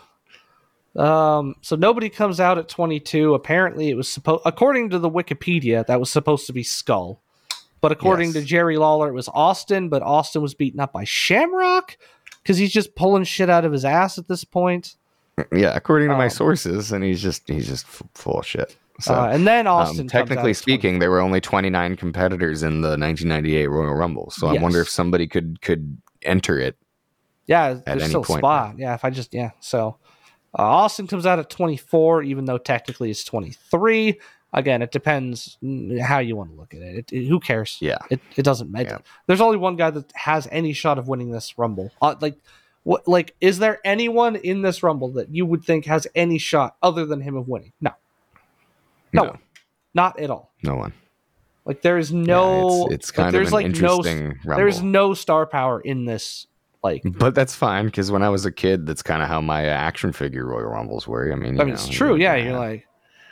[SPEAKER 6] Um, so nobody comes out at 22. Apparently, it was supposed, according to the Wikipedia, that was supposed to be Skull. But according
[SPEAKER 5] Yes.
[SPEAKER 6] to Jerry Lawler, it was Austin. But Austin was beaten up by Shamrock because he's just pulling shit out of his ass at this point.
[SPEAKER 5] Yeah, according to my
[SPEAKER 6] Um,
[SPEAKER 5] sources, and he's just he's just full of shit. So,
[SPEAKER 6] uh, and then
[SPEAKER 5] um,
[SPEAKER 6] Austin, out
[SPEAKER 5] technically speaking, there were only 29 competitors in the 1998 Royal Rumble. So I wonder if somebody could could enter it.
[SPEAKER 6] Yeah, there's
[SPEAKER 5] any
[SPEAKER 6] still a
[SPEAKER 5] point.
[SPEAKER 6] spot. Yeah, if I just yeah. So uh, Austin comes out at 24, even though technically it's 23. Again, it depends how you want to look at it. it, it- who cares?
[SPEAKER 5] Yeah.
[SPEAKER 6] it, it doesn't matter.
[SPEAKER 5] Yeah.
[SPEAKER 6] There's only one guy that has any shot of winning this Rumble. Uh, like, what? Like, is there anyone in this Rumble that you would think has any shot other than him of winning? No, no,
[SPEAKER 5] No.
[SPEAKER 6] one. not at all.
[SPEAKER 5] No one.
[SPEAKER 6] Like, there is
[SPEAKER 5] Yeah,
[SPEAKER 6] no.
[SPEAKER 5] it's, it's
[SPEAKER 6] like,
[SPEAKER 5] kind of
[SPEAKER 6] there's
[SPEAKER 5] an
[SPEAKER 6] like no.
[SPEAKER 5] interesting rumble.
[SPEAKER 6] There's no star power in this. Like,
[SPEAKER 5] But that's fine because when I was a kid, that's kind of how my action figure Royal Rumbles were. I mean, you
[SPEAKER 6] I mean,
[SPEAKER 5] know,
[SPEAKER 6] it's true. Yeah,
[SPEAKER 5] uh,
[SPEAKER 6] you're like,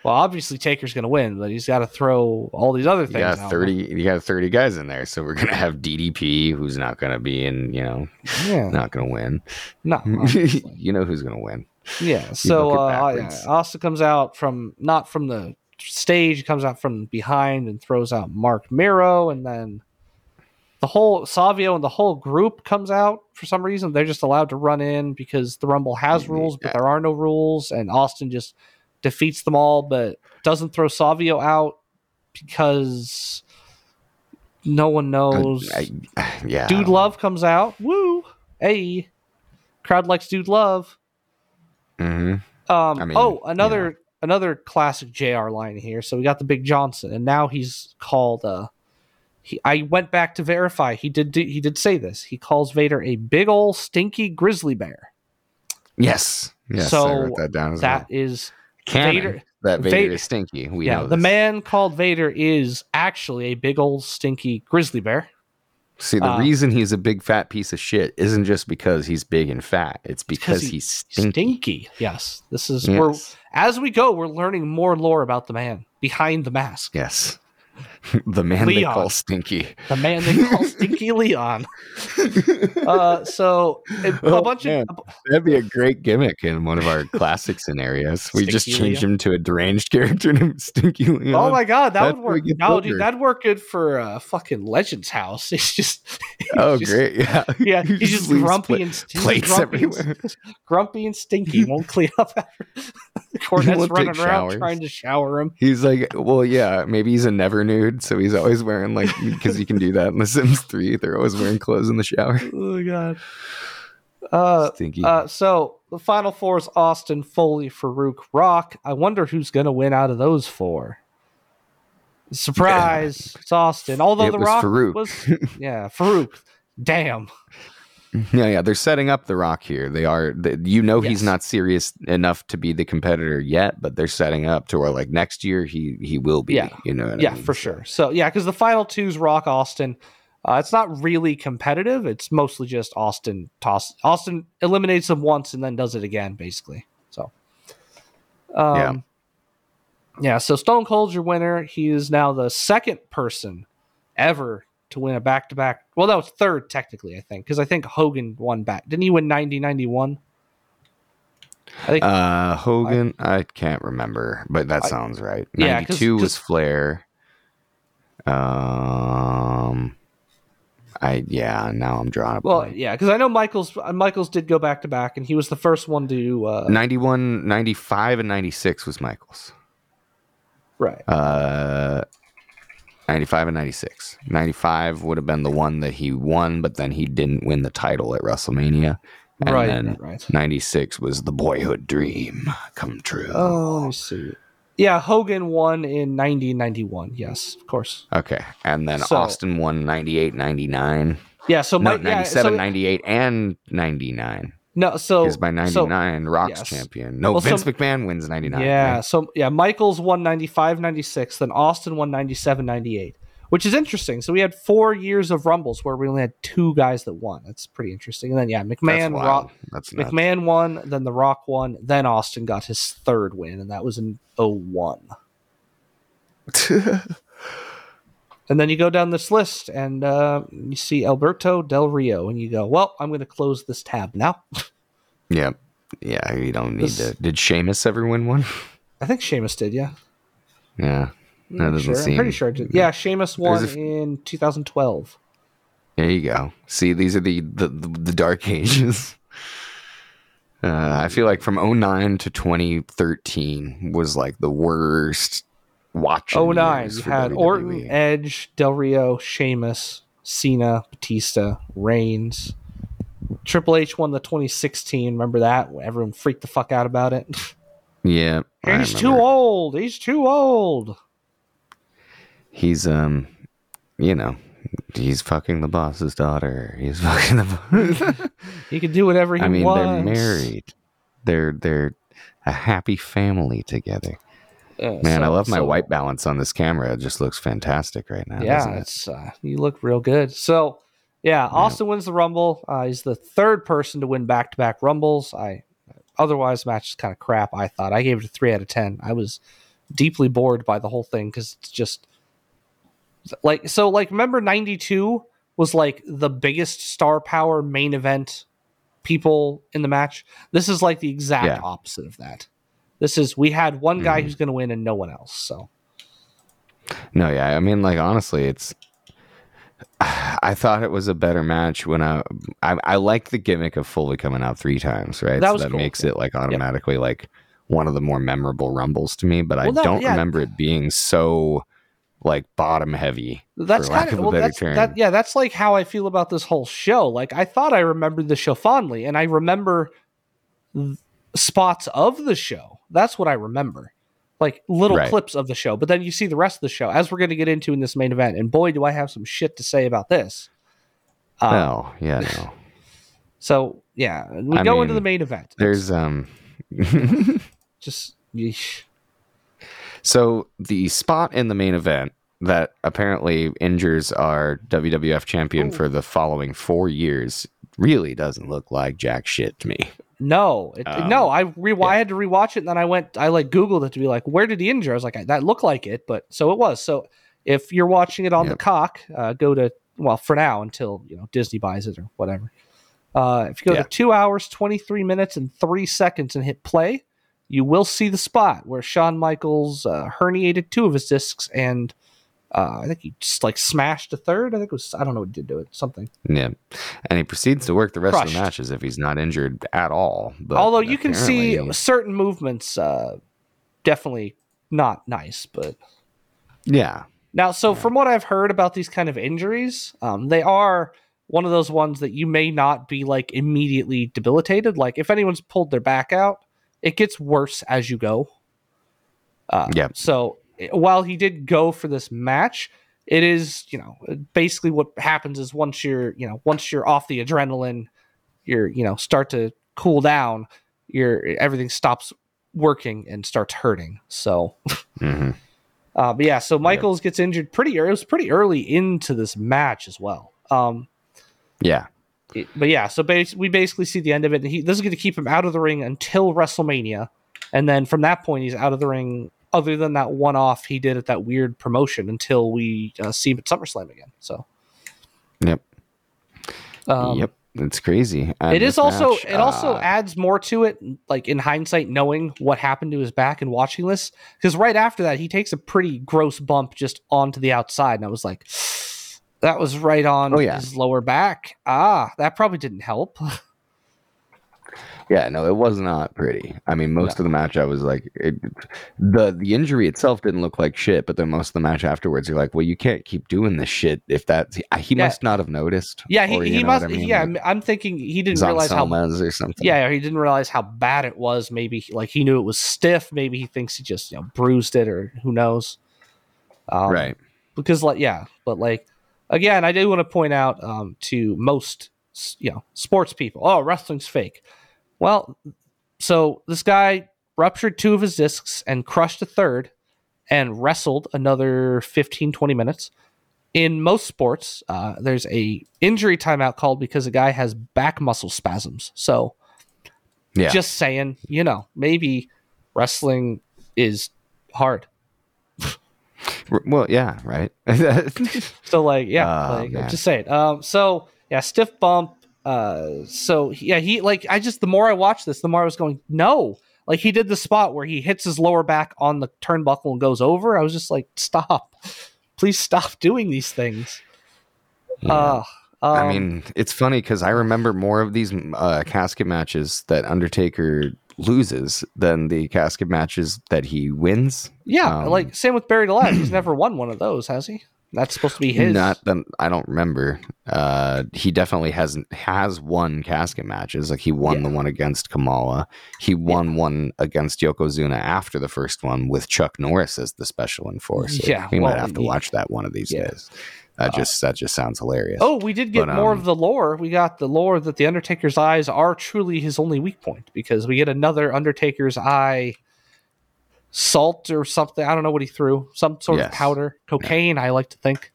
[SPEAKER 6] well, obviously Taker's going to win, but he's got to throw all these other things. out.
[SPEAKER 5] thirty. You got thirty guys in there, so we're gonna have DDP, who's not gonna be in. You know,
[SPEAKER 6] Yeah,
[SPEAKER 5] not gonna win.
[SPEAKER 6] no,
[SPEAKER 5] you know who's gonna win.
[SPEAKER 6] yeah. So uh. Austin comes out from not from the stage, he comes out from behind and throws out Marc Mero, and then the whole Savio and the whole group comes out for some reason. They're just allowed to run in because the Rumble has rules, but
[SPEAKER 5] Yeah.
[SPEAKER 6] there are no rules, and Austin just defeats them all, but doesn't throw Savio out because no one knows.
[SPEAKER 5] I- yeah,
[SPEAKER 6] Dude Love comes out. Woo! Hey, crowd likes Dude Love.
[SPEAKER 5] Mhm.
[SPEAKER 6] Um,
[SPEAKER 5] I mean,
[SPEAKER 6] oh, another another classic JR line here. So we got the Big Johnson, and now he's called. Uh, he, I went back to verify. He did. do- He did say this. He calls Vader a big ol' stinky grizzly bear.
[SPEAKER 5] Yes, yes. I
[SPEAKER 6] So
[SPEAKER 5] that down
[SPEAKER 6] That
[SPEAKER 5] well.
[SPEAKER 6] is
[SPEAKER 5] Canon,
[SPEAKER 6] Vader-
[SPEAKER 5] that Vader
[SPEAKER 6] Vader-
[SPEAKER 5] is stinky. We
[SPEAKER 6] yeah.
[SPEAKER 5] know
[SPEAKER 6] The man called Vader is actually a big old stinky grizzly bear.
[SPEAKER 5] See, the
[SPEAKER 6] uh,
[SPEAKER 5] reason he's a big fat piece of shit isn't just because he's big and fat. It's because
[SPEAKER 6] he-
[SPEAKER 5] he's stinky.
[SPEAKER 6] Stinky. Yes. This is we're as we go. We're learning more lore about the man behind the mask.
[SPEAKER 5] yes. the man they call Stinky.
[SPEAKER 6] the man they call Stinky Leon. Uh, so a,
[SPEAKER 5] Oh,
[SPEAKER 6] bunch
[SPEAKER 5] man.
[SPEAKER 6] of
[SPEAKER 5] That'd be a great gimmick in one of our classic scenarios. We just
[SPEAKER 6] Stinky
[SPEAKER 5] change him to a deranged character named Stinky Leon.
[SPEAKER 6] oh my god, that
[SPEAKER 5] That's
[SPEAKER 6] would work. No, dude, that'd work good for uh, fucking Legends House. It's just he's
[SPEAKER 5] oh,
[SPEAKER 6] just-
[SPEAKER 5] great! Yeah,
[SPEAKER 6] Yeah,
[SPEAKER 5] He
[SPEAKER 6] he's just
[SPEAKER 5] leaves
[SPEAKER 6] grumpy
[SPEAKER 5] pla-
[SPEAKER 6] and just
[SPEAKER 5] plates
[SPEAKER 6] grumpy and- grumpy and stinky. Won't clean up after Cornette's running around
[SPEAKER 5] showers.
[SPEAKER 6] trying to shower him.
[SPEAKER 5] He's like, well, yeah, maybe he's a never nude, so he's always wearing like because you can do that in The Sims Three. They're always wearing clothes in the shower.
[SPEAKER 6] Oh my god. Uh,
[SPEAKER 5] Stinky.
[SPEAKER 6] uh, so the final four is Austin, Foley, Faarooq, Rock. I wonder who's gonna win out of those four. Surprise! It's Austin. Although
[SPEAKER 5] It
[SPEAKER 6] the
[SPEAKER 5] was
[SPEAKER 6] Rock
[SPEAKER 5] Faarooq.
[SPEAKER 6] was, yeah, Faarooq. Damn.
[SPEAKER 5] Yeah, yeah, they're setting up the Rock here. They are, they, you know, he's not serious enough to be the competitor yet, but they're setting up to where like next year he he will be.
[SPEAKER 6] Yeah.
[SPEAKER 5] you know, what I
[SPEAKER 6] Yeah,
[SPEAKER 5] mean?
[SPEAKER 6] for sure. So yeah, because the final two's Rock Austin. Uh, it's not really competitive. It's mostly just Austin toss. Austin eliminates him once and then does it again, basically. So, um,
[SPEAKER 5] Yeah.
[SPEAKER 6] yeah. So Stone Cold's your winner. He is now the second person ever to win a back to back. Well, that was third technically, I think, because I think Hogan won back. Didn't he win 90 91? I think
[SPEAKER 5] Uh, Hogan, I, can't remember, but that
[SPEAKER 6] I-
[SPEAKER 5] sounds right.
[SPEAKER 6] Yeah, 'cause-
[SPEAKER 5] Ninety-two was
[SPEAKER 6] 'cause-
[SPEAKER 5] Flair. Um, I yeah. Now I'm drawing a
[SPEAKER 6] well,
[SPEAKER 5] blank.
[SPEAKER 6] yeah, because I know Michaels uh, Michaels did go back to back, and he was the first one to uh,
[SPEAKER 5] 91, 95, and 96 was Michaels.
[SPEAKER 6] right.
[SPEAKER 5] Uh, 95 and 96. 95 would have been the one that he won, but then he didn't win the title at WrestleMania. And
[SPEAKER 6] Right,
[SPEAKER 5] then
[SPEAKER 6] right, right.
[SPEAKER 5] 96 was the boyhood dream come true.
[SPEAKER 6] Oh, me see. Yeah, Hogan won in 90 91. Yes, of course.
[SPEAKER 5] Okay. And then
[SPEAKER 6] So-
[SPEAKER 5] Austin won 98, 99.
[SPEAKER 6] Yeah, so
[SPEAKER 5] No,
[SPEAKER 6] Mike, yeah,
[SPEAKER 5] 97,
[SPEAKER 6] so,
[SPEAKER 5] 98, and 99.
[SPEAKER 6] No, so
[SPEAKER 5] by
[SPEAKER 6] so-
[SPEAKER 5] 99, Rock's
[SPEAKER 6] yes.
[SPEAKER 5] champion. No,
[SPEAKER 6] Well, so-
[SPEAKER 5] Vince McMahon wins 99.
[SPEAKER 6] yeah,
[SPEAKER 5] right?
[SPEAKER 6] so yeah, Michaels won 95 96, then Austin won 97 98, which is interesting. So we had four years of Rumbles where we only had two guys that won. That's pretty interesting. And then, yeah, McMahon,
[SPEAKER 5] wild.
[SPEAKER 6] Rock,
[SPEAKER 5] That's nuts.
[SPEAKER 6] McMahon won, then The Rock won, then Austin got his third win, and that was in 01. And then you go down this list and uh, you see Alberto Del Rio, and you go, well, I'm going to close this tab now.
[SPEAKER 5] yeah. Yeah, you don't need
[SPEAKER 6] This-
[SPEAKER 5] to. Did Sheamus ever win one?
[SPEAKER 6] I think Sheamus did, yeah.
[SPEAKER 5] Yeah.
[SPEAKER 6] I'm
[SPEAKER 5] That doesn't
[SPEAKER 6] sure. I'm pretty sure did. Yeah, Sheamus won in 2012.
[SPEAKER 5] There you go. See, these are the the, the, the dark ages. Uh, I feel like from 09 to 2013 was like the worst watching.
[SPEAKER 6] Oh nine, you had
[SPEAKER 5] WWE.
[SPEAKER 6] Orton, Edge, Del Rio, Sheamus, Cena, Batista, Reigns. Triple H won the 2016. Remember that? Everyone freaked the fuck out about it.
[SPEAKER 5] Yeah,
[SPEAKER 6] He's too old. He's too old.
[SPEAKER 5] He's um, you know, he's fucking the boss's daughter. He's fucking the. Boss.
[SPEAKER 6] He can do whatever he wants.
[SPEAKER 5] I mean,
[SPEAKER 6] wants.
[SPEAKER 5] they're married. They're they're a happy family together.
[SPEAKER 6] Yeah,
[SPEAKER 5] Man, I
[SPEAKER 6] so-
[SPEAKER 5] love my
[SPEAKER 6] so-
[SPEAKER 5] white balance on this camera. It just looks fantastic right now.
[SPEAKER 6] yeah,
[SPEAKER 5] it?
[SPEAKER 6] it's uh, you look real good. So yeah, Austin wins the Rumble. Uh, he's the third person to win back to back Rumbles. I otherwise match is kind of crap. I thought I gave it a three out of ten. I was deeply bored by the whole thing because it's just like so. Like remember ninety two was like the biggest star power main event people in the match. This is like the exact
[SPEAKER 5] Yeah.
[SPEAKER 6] opposite of that. This is we had one guy
[SPEAKER 5] Mhm.
[SPEAKER 6] who's going to win and no one else. So
[SPEAKER 5] No, yeah. I mean, like honestly, it's. I thought it was a better match when I I, I like the gimmick of Foley coming out three times, right?
[SPEAKER 6] That
[SPEAKER 5] so that
[SPEAKER 6] cool,
[SPEAKER 5] makes it like automatically like one of the more memorable rumbles to me. But I
[SPEAKER 6] Well, no,
[SPEAKER 5] don't
[SPEAKER 6] yeah.
[SPEAKER 5] remember it being so like bottom heavy.
[SPEAKER 6] That's kind
[SPEAKER 5] of
[SPEAKER 6] well,
[SPEAKER 5] better
[SPEAKER 6] that's,
[SPEAKER 5] term.
[SPEAKER 6] that. Yeah, that's like how I feel about this whole show. Like I thought I remembered the show fondly, and I remember th- spots of the show. That's what I remember, like little
[SPEAKER 5] Right.
[SPEAKER 6] clips of the show. But then you see the rest of the show, as we're going to get into in this main event. And boy, do I have some shit to say about this. Um,
[SPEAKER 5] oh yeah, no.
[SPEAKER 6] So yeah, we
[SPEAKER 5] I
[SPEAKER 6] go into the main event.
[SPEAKER 5] There's um.
[SPEAKER 6] just yeesh.
[SPEAKER 5] So the spot in the main event that apparently injures our WWF champion for the following four years really doesn't look like jack shit to me.
[SPEAKER 6] No, it,
[SPEAKER 5] Um,
[SPEAKER 6] no. I re- I had to rewatch it, and then I went. I like Googled it to be like, where did he injure? I was like, that looked like it, but so it was. So if you're watching it on the cock, uh, go to well for now until you know Disney buys it or whatever. Uh, if you go
[SPEAKER 5] Yeah.
[SPEAKER 6] to two hours, twenty three minutes, and three seconds and hit play, you will see the spot where Shawn Michaels uh, herniated two of his discs and uh, I think he just like smashed a third. I think it was I don't know what he did to it. Something.
[SPEAKER 5] Yeah, and he proceeds to work the rest of the match as if he's not injured at all. But
[SPEAKER 6] Although you can see certain movements, uh, definitely not nice. But
[SPEAKER 5] yeah,
[SPEAKER 6] now, so from what I've heard about these kind of injuries, um, they are one of those ones that you may not be like immediately debilitated. Like if anyone's pulled their back out, it gets worse as you go. Uh,
[SPEAKER 5] Yep.
[SPEAKER 6] So while he did go for this match, it is you know basically what happens is once you're you know once you're off the adrenaline, you're you know start to cool down, your everything stops working and starts hurting. So.
[SPEAKER 5] hmm
[SPEAKER 6] Uh, but yeah, so Michaels gets injured pretty early. It was pretty early into this match as well. Um,
[SPEAKER 5] yeah,
[SPEAKER 6] it- but yeah, so bas- we basically see the end of it. And he, this is going to keep him out of the ring until WrestleMania, and then from that point, he's out of the ring. Other than that one off he did at that weird promotion until we uh, see him at SummerSlam again. So,
[SPEAKER 5] yep,
[SPEAKER 6] um,
[SPEAKER 5] yep. It's crazy. And
[SPEAKER 6] it is also
[SPEAKER 5] match,
[SPEAKER 6] it also
[SPEAKER 5] uh,
[SPEAKER 6] adds more to it like in hindsight knowing what happened to his back and watching this because right after that he takes a pretty gross bump just onto the outside and i was like that was right on
[SPEAKER 5] Oh, yeah.
[SPEAKER 6] his lower back ah that probably didn't help
[SPEAKER 5] Yeah, no, it was not pretty. I mean, most of the match, I was like, it, the the injury itself didn't look like shit, but then most of the match afterwards, you're like, well, you can't keep doing this shit if that he
[SPEAKER 6] Yeah.
[SPEAKER 5] must not have noticed.
[SPEAKER 6] yeah he,
[SPEAKER 5] or,
[SPEAKER 6] he must
[SPEAKER 5] I mean?
[SPEAKER 6] yeah
[SPEAKER 5] Like,
[SPEAKER 6] I'm- thinking he didn't realize how
[SPEAKER 5] or something.
[SPEAKER 6] yeah he didn't realize how bad it was maybe like he knew it was stiff maybe he thinks he just you know bruised it or who knows um,
[SPEAKER 5] right.
[SPEAKER 6] because like yeah but like again i do want to point out um, to most you know sports people oh wrestling's fake well so this guy ruptured two of his discs and crushed a third and wrestled another 15 20 minutes in most sports uh, there's a injury timeout called because a guy has back muscle spasms so
[SPEAKER 5] Yeah.
[SPEAKER 6] just saying you know maybe wrestling is hard
[SPEAKER 5] well, yeah, right.
[SPEAKER 6] So like, yeah,
[SPEAKER 5] Oh,
[SPEAKER 6] like, just say it. Um, so yeah, stiff bump. Uh, so yeah, he like I just the more I watched this, the more I was going, no, like he did the spot where he hits his lower back on the turnbuckle and goes over. I was just like, stop, please stop doing these things. Uh,
[SPEAKER 5] I
[SPEAKER 6] um,
[SPEAKER 5] mean, it's funny because I remember more of these uh, casket matches that Undertaker loses than the casket matches that he wins.
[SPEAKER 6] yeah,
[SPEAKER 5] um,
[SPEAKER 6] like same with Buried Alive. He's never won one of those, has he? That's supposed to be his.
[SPEAKER 5] Not I don't remember. Uh, he definitely hasn't has won casket matches. Like he won
[SPEAKER 6] Yeah.
[SPEAKER 5] the one against Kamala. He won one against Yokozuna after the first one with Chuck Norris as the special enforcer.
[SPEAKER 6] Yeah,
[SPEAKER 5] we
[SPEAKER 6] well,
[SPEAKER 5] might have to
[SPEAKER 6] yeah.
[SPEAKER 5] watch that one of these
[SPEAKER 6] Yeah.
[SPEAKER 5] days. That just that just sounds hilarious.
[SPEAKER 6] Oh, we did get
[SPEAKER 5] But,
[SPEAKER 6] more
[SPEAKER 5] um,
[SPEAKER 6] of the lore. We got the lore that the Undertaker's eyes are truly his only weak point because we get another Undertaker's eye salt or something. I don't know what he threw. Some sort of powder, cocaine. I like to think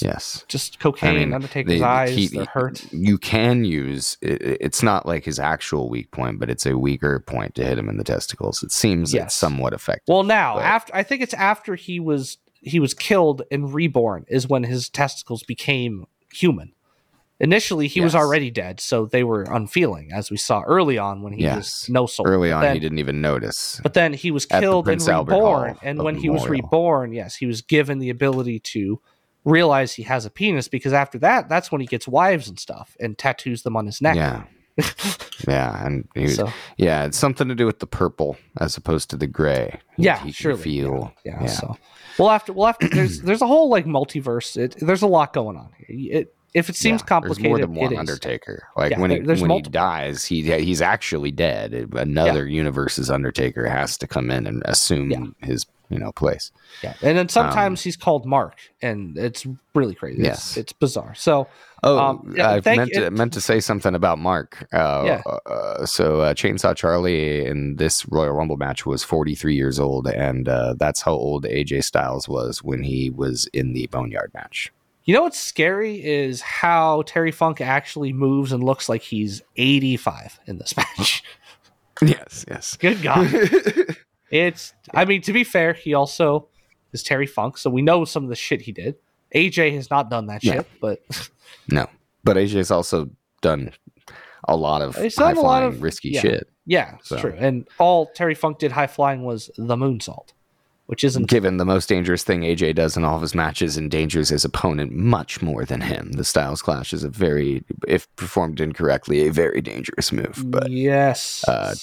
[SPEAKER 5] yes.
[SPEAKER 6] just cocaine.
[SPEAKER 5] I mean,
[SPEAKER 6] Undertaker's
[SPEAKER 5] they-
[SPEAKER 6] eyes
[SPEAKER 5] he-
[SPEAKER 6] that hurt.
[SPEAKER 5] You can use it, it's not like his actual weak point, but it's a weaker point to hit him in the testicles. It seems
[SPEAKER 6] Yes.
[SPEAKER 5] it's somewhat effective.
[SPEAKER 6] Well, now
[SPEAKER 5] but-
[SPEAKER 6] after I think it's after he was he was killed and reborn is when his testicles became human. Initially, he was already dead, so they were unfeeling, as we saw early on when he
[SPEAKER 5] Yes.
[SPEAKER 6] was no soul.
[SPEAKER 5] Early on,
[SPEAKER 6] then-
[SPEAKER 5] he didn't even notice.
[SPEAKER 6] But then he was killed and reborn. And when he was reborn, yes, he was given the ability to realize he has a penis because after that, that's when he gets wives and stuff and tattoos them on his neck.
[SPEAKER 5] Yeah. yeah, and he,
[SPEAKER 6] So
[SPEAKER 5] yeah, it's something to do with the purple as opposed to the gray.
[SPEAKER 6] Yeah,
[SPEAKER 5] he
[SPEAKER 6] surely.
[SPEAKER 5] feel.
[SPEAKER 6] Yeah, yeah, So we'll have to. We'll have to. There's there's a whole like multiverse. It, there's a lot going on here. It, if it seems
[SPEAKER 5] Yeah,
[SPEAKER 6] complicated,
[SPEAKER 5] There's more than one. Undertaker. Like
[SPEAKER 6] Yeah,
[SPEAKER 5] when he
[SPEAKER 6] there-
[SPEAKER 5] when
[SPEAKER 6] multiple.
[SPEAKER 5] he dies, he he's actually dead. Another universe's Undertaker has to come in and assume
[SPEAKER 6] Yeah.
[SPEAKER 5] his you know place.
[SPEAKER 6] Yeah, and then sometimes he's called Mark, and it's really crazy. It's,
[SPEAKER 5] Um, Yes.
[SPEAKER 6] it's bizarre. So
[SPEAKER 5] Oh,
[SPEAKER 6] Um, yeah,
[SPEAKER 5] I meant to meant to say something about Mark. Uh,
[SPEAKER 6] Yeah.
[SPEAKER 5] uh, so uh, Chainsaw Charlie in this Royal Rumble match was 43 years old, and uh, that's how old AJ Styles was when he was in the Boneyard match.
[SPEAKER 6] You know what's scary is how Terry Funk actually moves and looks like he's 85 in this match.
[SPEAKER 5] Yes, yes.
[SPEAKER 6] Good God. it's, I mean, to be fair, he also is Terry Funk, so we know some of the shit he did. AJ has not done that shit, but
[SPEAKER 5] No, but AJ's also done a lot of high
[SPEAKER 6] done a lot
[SPEAKER 5] flying,
[SPEAKER 6] of-
[SPEAKER 5] risky
[SPEAKER 6] yeah.
[SPEAKER 5] shit.
[SPEAKER 6] yeah,
[SPEAKER 5] So-
[SPEAKER 6] true. And all Terry Funk did high flying was the moonsault, which isn't
[SPEAKER 5] Given the most dangerous thing AJ does in all of his matches, endangers his opponent much more than him. The Styles Clash is a very, if performed incorrectly, a very dangerous move. But
[SPEAKER 6] yes.
[SPEAKER 5] uh,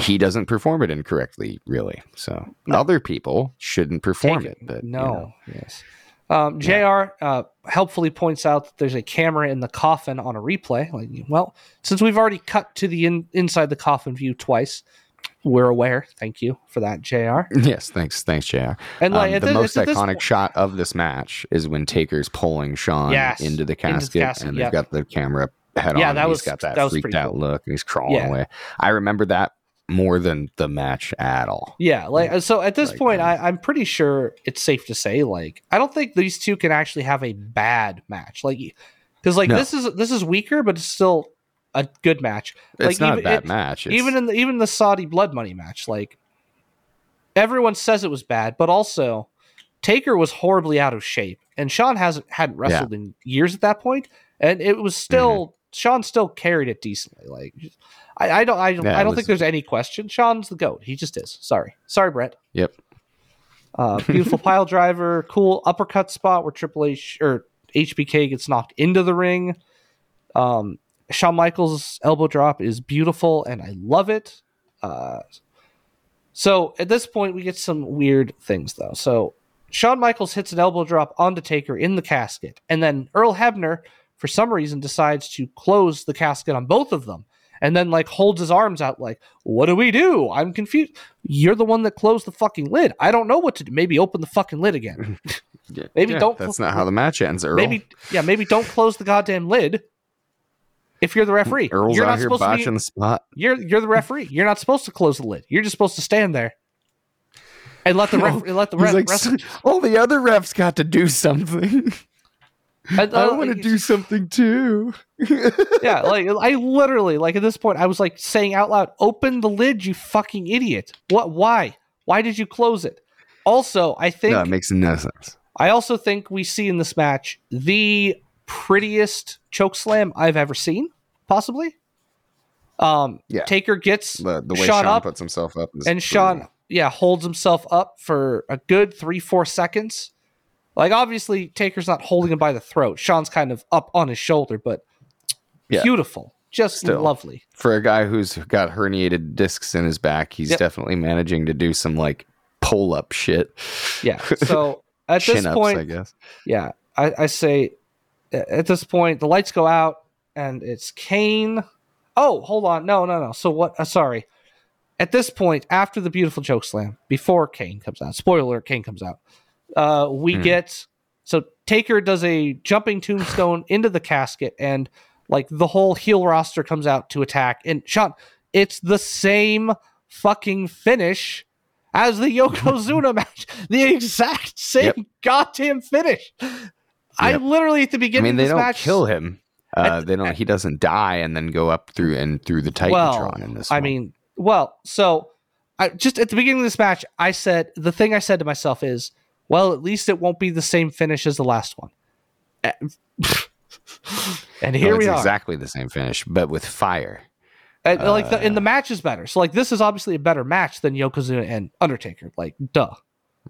[SPEAKER 5] he doesn't perform it incorrectly, really. So other people shouldn't perform
[SPEAKER 6] Take
[SPEAKER 5] it. But you
[SPEAKER 6] no,
[SPEAKER 5] know.
[SPEAKER 6] yes. Um, JR Uh, helpfully points out that there's a camera in the coffin on a replay. Like, well, since we've already cut to the in, inside the coffin view twice, we're aware. Thank you for that, JR
[SPEAKER 5] Yes, thanks, thanks, JR
[SPEAKER 6] And like
[SPEAKER 5] Um, the most
[SPEAKER 6] this
[SPEAKER 5] iconic shot of this match is when Taker's pulling Shawn
[SPEAKER 6] Yes,
[SPEAKER 5] into the
[SPEAKER 6] into the
[SPEAKER 5] casket,
[SPEAKER 6] casket,
[SPEAKER 5] and they've got the camera head on.
[SPEAKER 6] Yeah,
[SPEAKER 5] on.
[SPEAKER 6] that was-
[SPEAKER 5] he's got that,
[SPEAKER 6] that
[SPEAKER 5] freaked out
[SPEAKER 6] cool.
[SPEAKER 5] look, and he's crawling
[SPEAKER 6] Yeah.
[SPEAKER 5] away. I remember that more than the match at all.
[SPEAKER 6] Yeah, like so at this
[SPEAKER 5] Like,
[SPEAKER 6] point, I, I'm pretty sure it's safe to say, like, I don't think these two can actually have a bad match, like, because like
[SPEAKER 5] No.
[SPEAKER 6] this is this is weaker, but it's still a good match.
[SPEAKER 5] It's
[SPEAKER 6] Like,
[SPEAKER 5] not
[SPEAKER 6] even-
[SPEAKER 5] a bad
[SPEAKER 6] it-
[SPEAKER 5] match. It's,
[SPEAKER 6] even in the even the Saudi blood money match, like everyone says it was bad, but also Taker was horribly out of shape, and Shawn hasn't hadn't wrestled in years at that point, and it was still
[SPEAKER 5] Mm-hmm.
[SPEAKER 6] Shawn still carried it decently. Like I, I don't I don't,
[SPEAKER 5] Yeah,
[SPEAKER 6] I don't
[SPEAKER 5] was-
[SPEAKER 6] think there's any question. Shawn's the goat. He just is. Sorry, sorry, Brett.
[SPEAKER 5] Yep.
[SPEAKER 6] Uh, beautiful pile driver, cool uppercut spot where Triple H or HBK gets knocked into the ring. Um, Shawn Michaels' elbow drop is beautiful, and I love it. Uh, so at this point, we get some weird things though. So Shawn Michaels hits an elbow drop onto Taker in the casket, and then Earl Hebner, for some reason, decides to close the casket on both of them, and then like holds his arms out, like, "What do we do? I'm confused. You're the one that closed the fucking lid. I don't know what to do. Maybe open the fucking lid again. Maybe
[SPEAKER 5] Yeah,
[SPEAKER 6] don't-
[SPEAKER 5] That's not how the match ends, Earl.
[SPEAKER 6] Maybe yeah, maybe don't close the goddamn lid." If you're the referee,
[SPEAKER 5] Earl's
[SPEAKER 6] you're
[SPEAKER 5] out
[SPEAKER 6] not
[SPEAKER 5] here
[SPEAKER 6] supposed to be,
[SPEAKER 5] the spot.
[SPEAKER 6] you're you're the referee. You're not supposed to close the lid. You're just supposed to stand there and let the ref, let the ref,
[SPEAKER 5] like,
[SPEAKER 6] ref-
[SPEAKER 5] all the other refs got to do something. I
[SPEAKER 6] uh,
[SPEAKER 5] want to do something too.
[SPEAKER 6] yeah, like I literally like at this point I was like saying out loud, "Open the lid, you fucking idiot! What? Why? Why did you close it?" Also, I think
[SPEAKER 5] No, it makes no sense.
[SPEAKER 6] I also think we see in this match the prettiest choke slam I've ever seen, possibly. Um,
[SPEAKER 5] Yeah.
[SPEAKER 6] Taker gets
[SPEAKER 5] The, the way
[SPEAKER 6] Shawn
[SPEAKER 5] Shawn,
[SPEAKER 6] up,
[SPEAKER 5] puts himself up,
[SPEAKER 6] and Shawn, yeah, holds himself up for a good three, four seconds. Like obviously, Taker's not holding him by the throat. Shawn's kind of up on his shoulder, but
[SPEAKER 5] Yeah.
[SPEAKER 6] beautiful, just
[SPEAKER 5] Still.
[SPEAKER 6] lovely.
[SPEAKER 5] for a guy who's got herniated discs in his back, he's
[SPEAKER 6] Yep.
[SPEAKER 5] definitely managing to do some like pull up shit.
[SPEAKER 6] Yeah. So at this point,
[SPEAKER 5] I guess.
[SPEAKER 6] yeah, I, I say at this point the lights go out and it's Kane. Oh, hold on, no, no, no. So what? Uh, sorry. At this point, after the beautiful choke slam, before Kane comes out, spoiler: Kane comes out. Uh, we
[SPEAKER 5] Hmm.
[SPEAKER 6] get so Taker does a jumping tombstone into the casket, and like the whole heel roster comes out to attack. And Shawn, it's the same fucking finish as the Yokozuna match. The exact same
[SPEAKER 5] Yep.
[SPEAKER 6] goddamn finish. I literally at the beginning.
[SPEAKER 5] I mean,
[SPEAKER 6] of
[SPEAKER 5] they
[SPEAKER 6] this
[SPEAKER 5] don't
[SPEAKER 6] match
[SPEAKER 5] kill him. Uh, they don't. He doesn't die and then go up through and through the Titantron
[SPEAKER 6] well,
[SPEAKER 5] in this.
[SPEAKER 6] I
[SPEAKER 5] one.
[SPEAKER 6] mean, well, so I just at the beginning of this match, I said the thing I said to myself is, well, at least it won't be the same finish as the last one. Eh, and
[SPEAKER 5] No,
[SPEAKER 6] here
[SPEAKER 5] it's
[SPEAKER 6] we are.
[SPEAKER 5] exactly the same finish, but with fire.
[SPEAKER 6] And, like the, and
[SPEAKER 5] Uh,
[SPEAKER 6] the match is better. So like this is obviously a better match than Yokozuna and Undertaker. Like duh.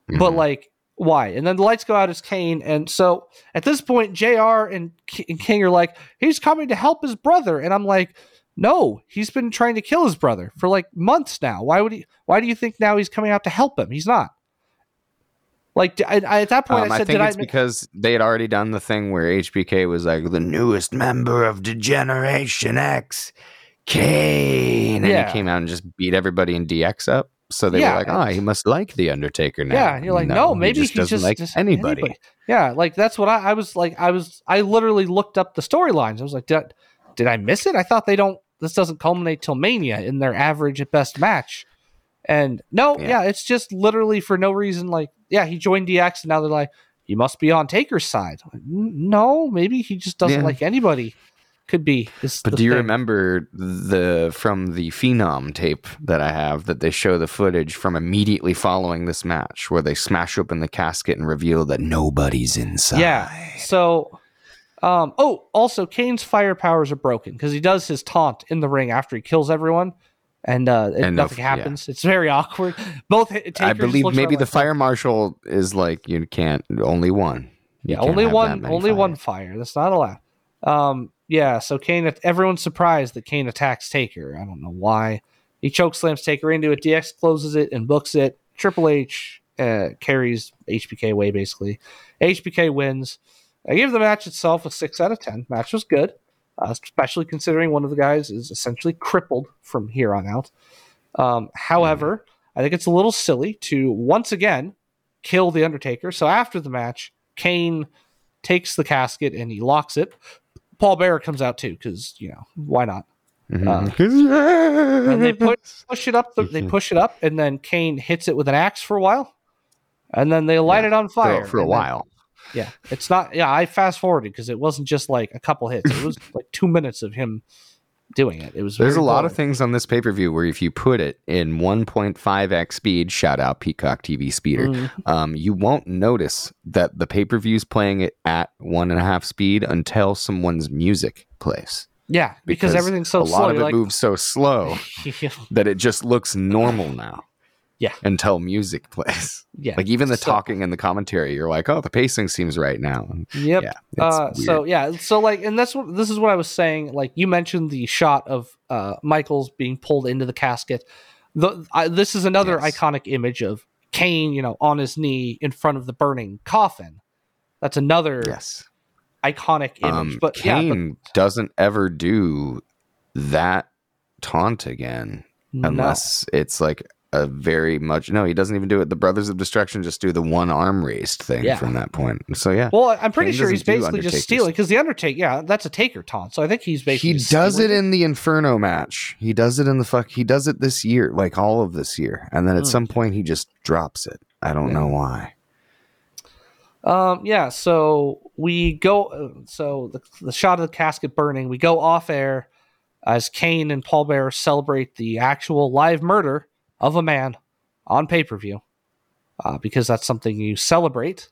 [SPEAKER 6] But
[SPEAKER 5] Mhm.
[SPEAKER 6] like why? And then the lights go out as Kane, and so at this point, JR and, K- and King are like, he's coming to help his brother, and I'm like, no, he's been trying to kill his brother for like months now. Why would he? Why do you think now he's coming out to help him? He's not. Like I, I- at that point,
[SPEAKER 5] Um,
[SPEAKER 6] I
[SPEAKER 5] I think it's
[SPEAKER 6] I?
[SPEAKER 5] because they had already done the thing where HBK was like the newest member of D-Generation X, Kane, and
[SPEAKER 6] Yeah.
[SPEAKER 5] he came out and just beat everybody in DX up. So they
[SPEAKER 6] Yeah,
[SPEAKER 5] were like, "Ah, he must like the Undertaker now."
[SPEAKER 6] Yeah, you're like, no, maybe
[SPEAKER 5] he just
[SPEAKER 6] he
[SPEAKER 5] doesn't
[SPEAKER 6] just
[SPEAKER 5] like
[SPEAKER 6] just
[SPEAKER 5] anybody.
[SPEAKER 6] Yeah, like that's what I, I was like. I was I literally looked up the storylines. I was like, did I, did I miss it? I thought they don't. This doesn't culminate till Mania in their average at best match. And no,
[SPEAKER 5] Yeah.
[SPEAKER 6] yeah. it's just literally for no reason. Like, yeah, he joined DX, and now they're like, you must be on Taker's side. Like, no, maybe he just doesn't
[SPEAKER 5] Yeah.
[SPEAKER 6] like anybody. Could be.
[SPEAKER 5] But do you
[SPEAKER 6] thing.
[SPEAKER 5] remember the from the Phenom tape that I have that they show the footage from immediately following this match where they smash open the casket and reveal that nobody's inside?
[SPEAKER 6] Yeah. So, um, oh, also, Kane's fire powers are broken because he does his taunt in the ring after he kills everyone, and, uh,
[SPEAKER 5] And no-
[SPEAKER 6] nothing
[SPEAKER 5] yeah.
[SPEAKER 6] happens. It's very awkward. Both
[SPEAKER 5] I believe maybe the
[SPEAKER 6] like,
[SPEAKER 5] fire marshal is like you can't only one. You
[SPEAKER 6] Yeah, only one. Only one fire. That's not allowed. Um, yeah. So Kane, everyone's surprised that Kane attacks Taker. I don't know why. He choke slams Taker into it. DX closes it and books it. Triple H uh, carries HBK away basically. HBK wins. I give the match itself a six out of ten. Match was good, uh, especially considering one of the guys is essentially crippled from here on out. Um, however, I think it's a little silly to once again kill the Undertaker. So after the match, Kane takes the casket and he locks it. Paul Bearer comes out too because you know why not?
[SPEAKER 5] Mhm.
[SPEAKER 6] And they put push it up. The, they push it up, and then Kane hits it with an axe for a while, and then they light
[SPEAKER 5] Yeah,
[SPEAKER 6] it on fire
[SPEAKER 5] for, for a
[SPEAKER 6] and then-
[SPEAKER 5] while.
[SPEAKER 6] yeah, it's not. Yeah, I fast forwarded because it wasn't just like a couple hits. It was like two minutes of him doing it. It was.
[SPEAKER 5] There's a lot of things on this pay per view where if you put it in 1.5x speed, shout out Peacock TV speeder,
[SPEAKER 6] Mm.
[SPEAKER 5] um, you won't notice that the pay per view's playing it at one and a half speed until someone's music plays.
[SPEAKER 6] Yeah, because, everything's so
[SPEAKER 5] a
[SPEAKER 6] slow.
[SPEAKER 5] lot of it
[SPEAKER 6] like,
[SPEAKER 5] moves so slow that it just looks normal now.
[SPEAKER 6] Yeah.
[SPEAKER 5] Until music plays.
[SPEAKER 6] yeah,
[SPEAKER 5] Like even the
[SPEAKER 6] so-
[SPEAKER 5] talking and the commentary, you're like, oh, the pacing seems right now.
[SPEAKER 6] Yep.
[SPEAKER 5] Yeah.
[SPEAKER 6] Uh, so yeah, so like, and that's what this is what I was saying. Like you mentioned the shot of uh, Michaels being pulled into the casket. The I, this is another
[SPEAKER 5] Yes.
[SPEAKER 6] iconic image of Kane, you know, on his knee in front of the burning coffin. That's another
[SPEAKER 5] yes.
[SPEAKER 6] iconic image.
[SPEAKER 5] Um,
[SPEAKER 6] but yeah,
[SPEAKER 5] Kane doesn't ever do that taunt again
[SPEAKER 6] but no.
[SPEAKER 5] unless it's like a very much no he doesn't even do it the brothers of destruction just do the one arm raised thing
[SPEAKER 6] Yeah.
[SPEAKER 5] from that point so yeah
[SPEAKER 6] Well, I'm pretty
[SPEAKER 5] Kane
[SPEAKER 6] sure he's basically just stealing because the Undertaker, yeah, that's a Taker taunt. So I think he's basically
[SPEAKER 5] he does it in the inferno match he does it in the fuck he does it this year like all of this year and then at
[SPEAKER 6] Hmm.
[SPEAKER 5] some point he just drops it i don't
[SPEAKER 6] Yeah.
[SPEAKER 5] know why
[SPEAKER 6] Um, yeah, so we go. So the, the shot of the casket burning, we go off air as Kane and Paul Bearer celebrate the actual live murder of a man on pay per view, uh, because that's something you celebrate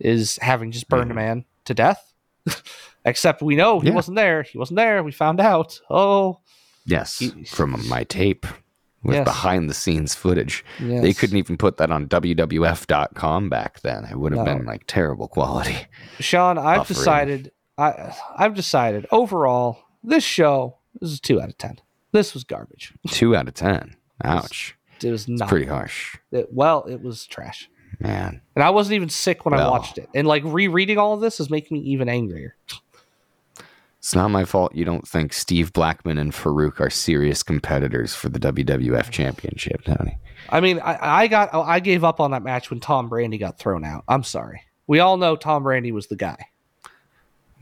[SPEAKER 6] is having just burned a man to death. Except we know he
[SPEAKER 5] Yeah.
[SPEAKER 6] wasn't there. He wasn't there. We found out. Oh,
[SPEAKER 5] yes
[SPEAKER 6] He-
[SPEAKER 5] from my tape with
[SPEAKER 6] Yes.
[SPEAKER 5] behind the scenes footage they couldn't even put that on wwf.com back then it would have
[SPEAKER 6] No.
[SPEAKER 5] been like terrible quality
[SPEAKER 6] Shawn, I've
[SPEAKER 5] Buffering.
[SPEAKER 6] decided. I I've decided overall this show this is two out of ten. This was garbage.
[SPEAKER 5] Two out of ten. Ouch.
[SPEAKER 6] It was not
[SPEAKER 5] Pretty harsh.
[SPEAKER 6] It, well, it was trash.
[SPEAKER 5] Man.
[SPEAKER 6] And I wasn't even sick when I watched it. And like rereading all of this is making me even angrier.
[SPEAKER 5] It's not my fault you don't think Steve Blackman and Faarooq are serious competitors for the WWF championship, Tony.
[SPEAKER 6] I mean, I, I got I gave up on that match when Tom Brandi got thrown out. I'm sorry. We all know Tom Brandi was the guy.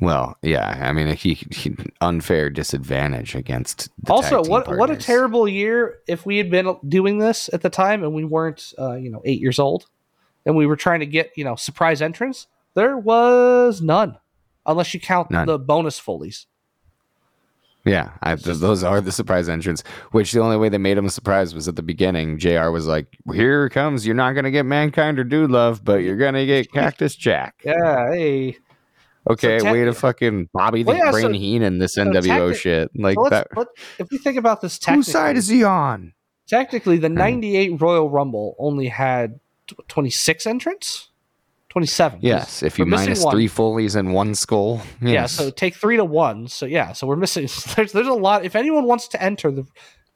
[SPEAKER 5] Well, yeah, I mean, he, he unfair disadvantage against. The
[SPEAKER 6] also,
[SPEAKER 5] tag team
[SPEAKER 6] what what a terrible year if we had been doing this at the time and we weren't, uh, you know, eight years old, and we were trying to get you know surprise entrance. There was none, unless you count
[SPEAKER 5] None.
[SPEAKER 6] the bonus follies.
[SPEAKER 5] Yeah, I, th- those are the surprise entrance. Which the only way they made him a surprise was at the beginning. JR was like, "Here comes. You're not gonna get mankind or dude love, but you're gonna get Cactus Jack."
[SPEAKER 6] Yeah, hey.
[SPEAKER 5] Okay,
[SPEAKER 6] So
[SPEAKER 5] way to fucking Bobby
[SPEAKER 6] Well,
[SPEAKER 5] the
[SPEAKER 6] yeah,
[SPEAKER 5] Brain
[SPEAKER 6] so-
[SPEAKER 5] Heenan this
[SPEAKER 6] so
[SPEAKER 5] NWO shit. Like
[SPEAKER 6] So
[SPEAKER 5] that.
[SPEAKER 6] let, if we think about this
[SPEAKER 5] Whose side is he on?
[SPEAKER 6] technically the
[SPEAKER 5] Hmm.
[SPEAKER 6] 98 Royal Rumble only had 26 entrants? 27.
[SPEAKER 5] Yes, if you minus three Foley's and one skull.
[SPEAKER 6] Yeah, so take three to one. So yeah, so we're missing. There's there's a lot. If anyone wants to enter the,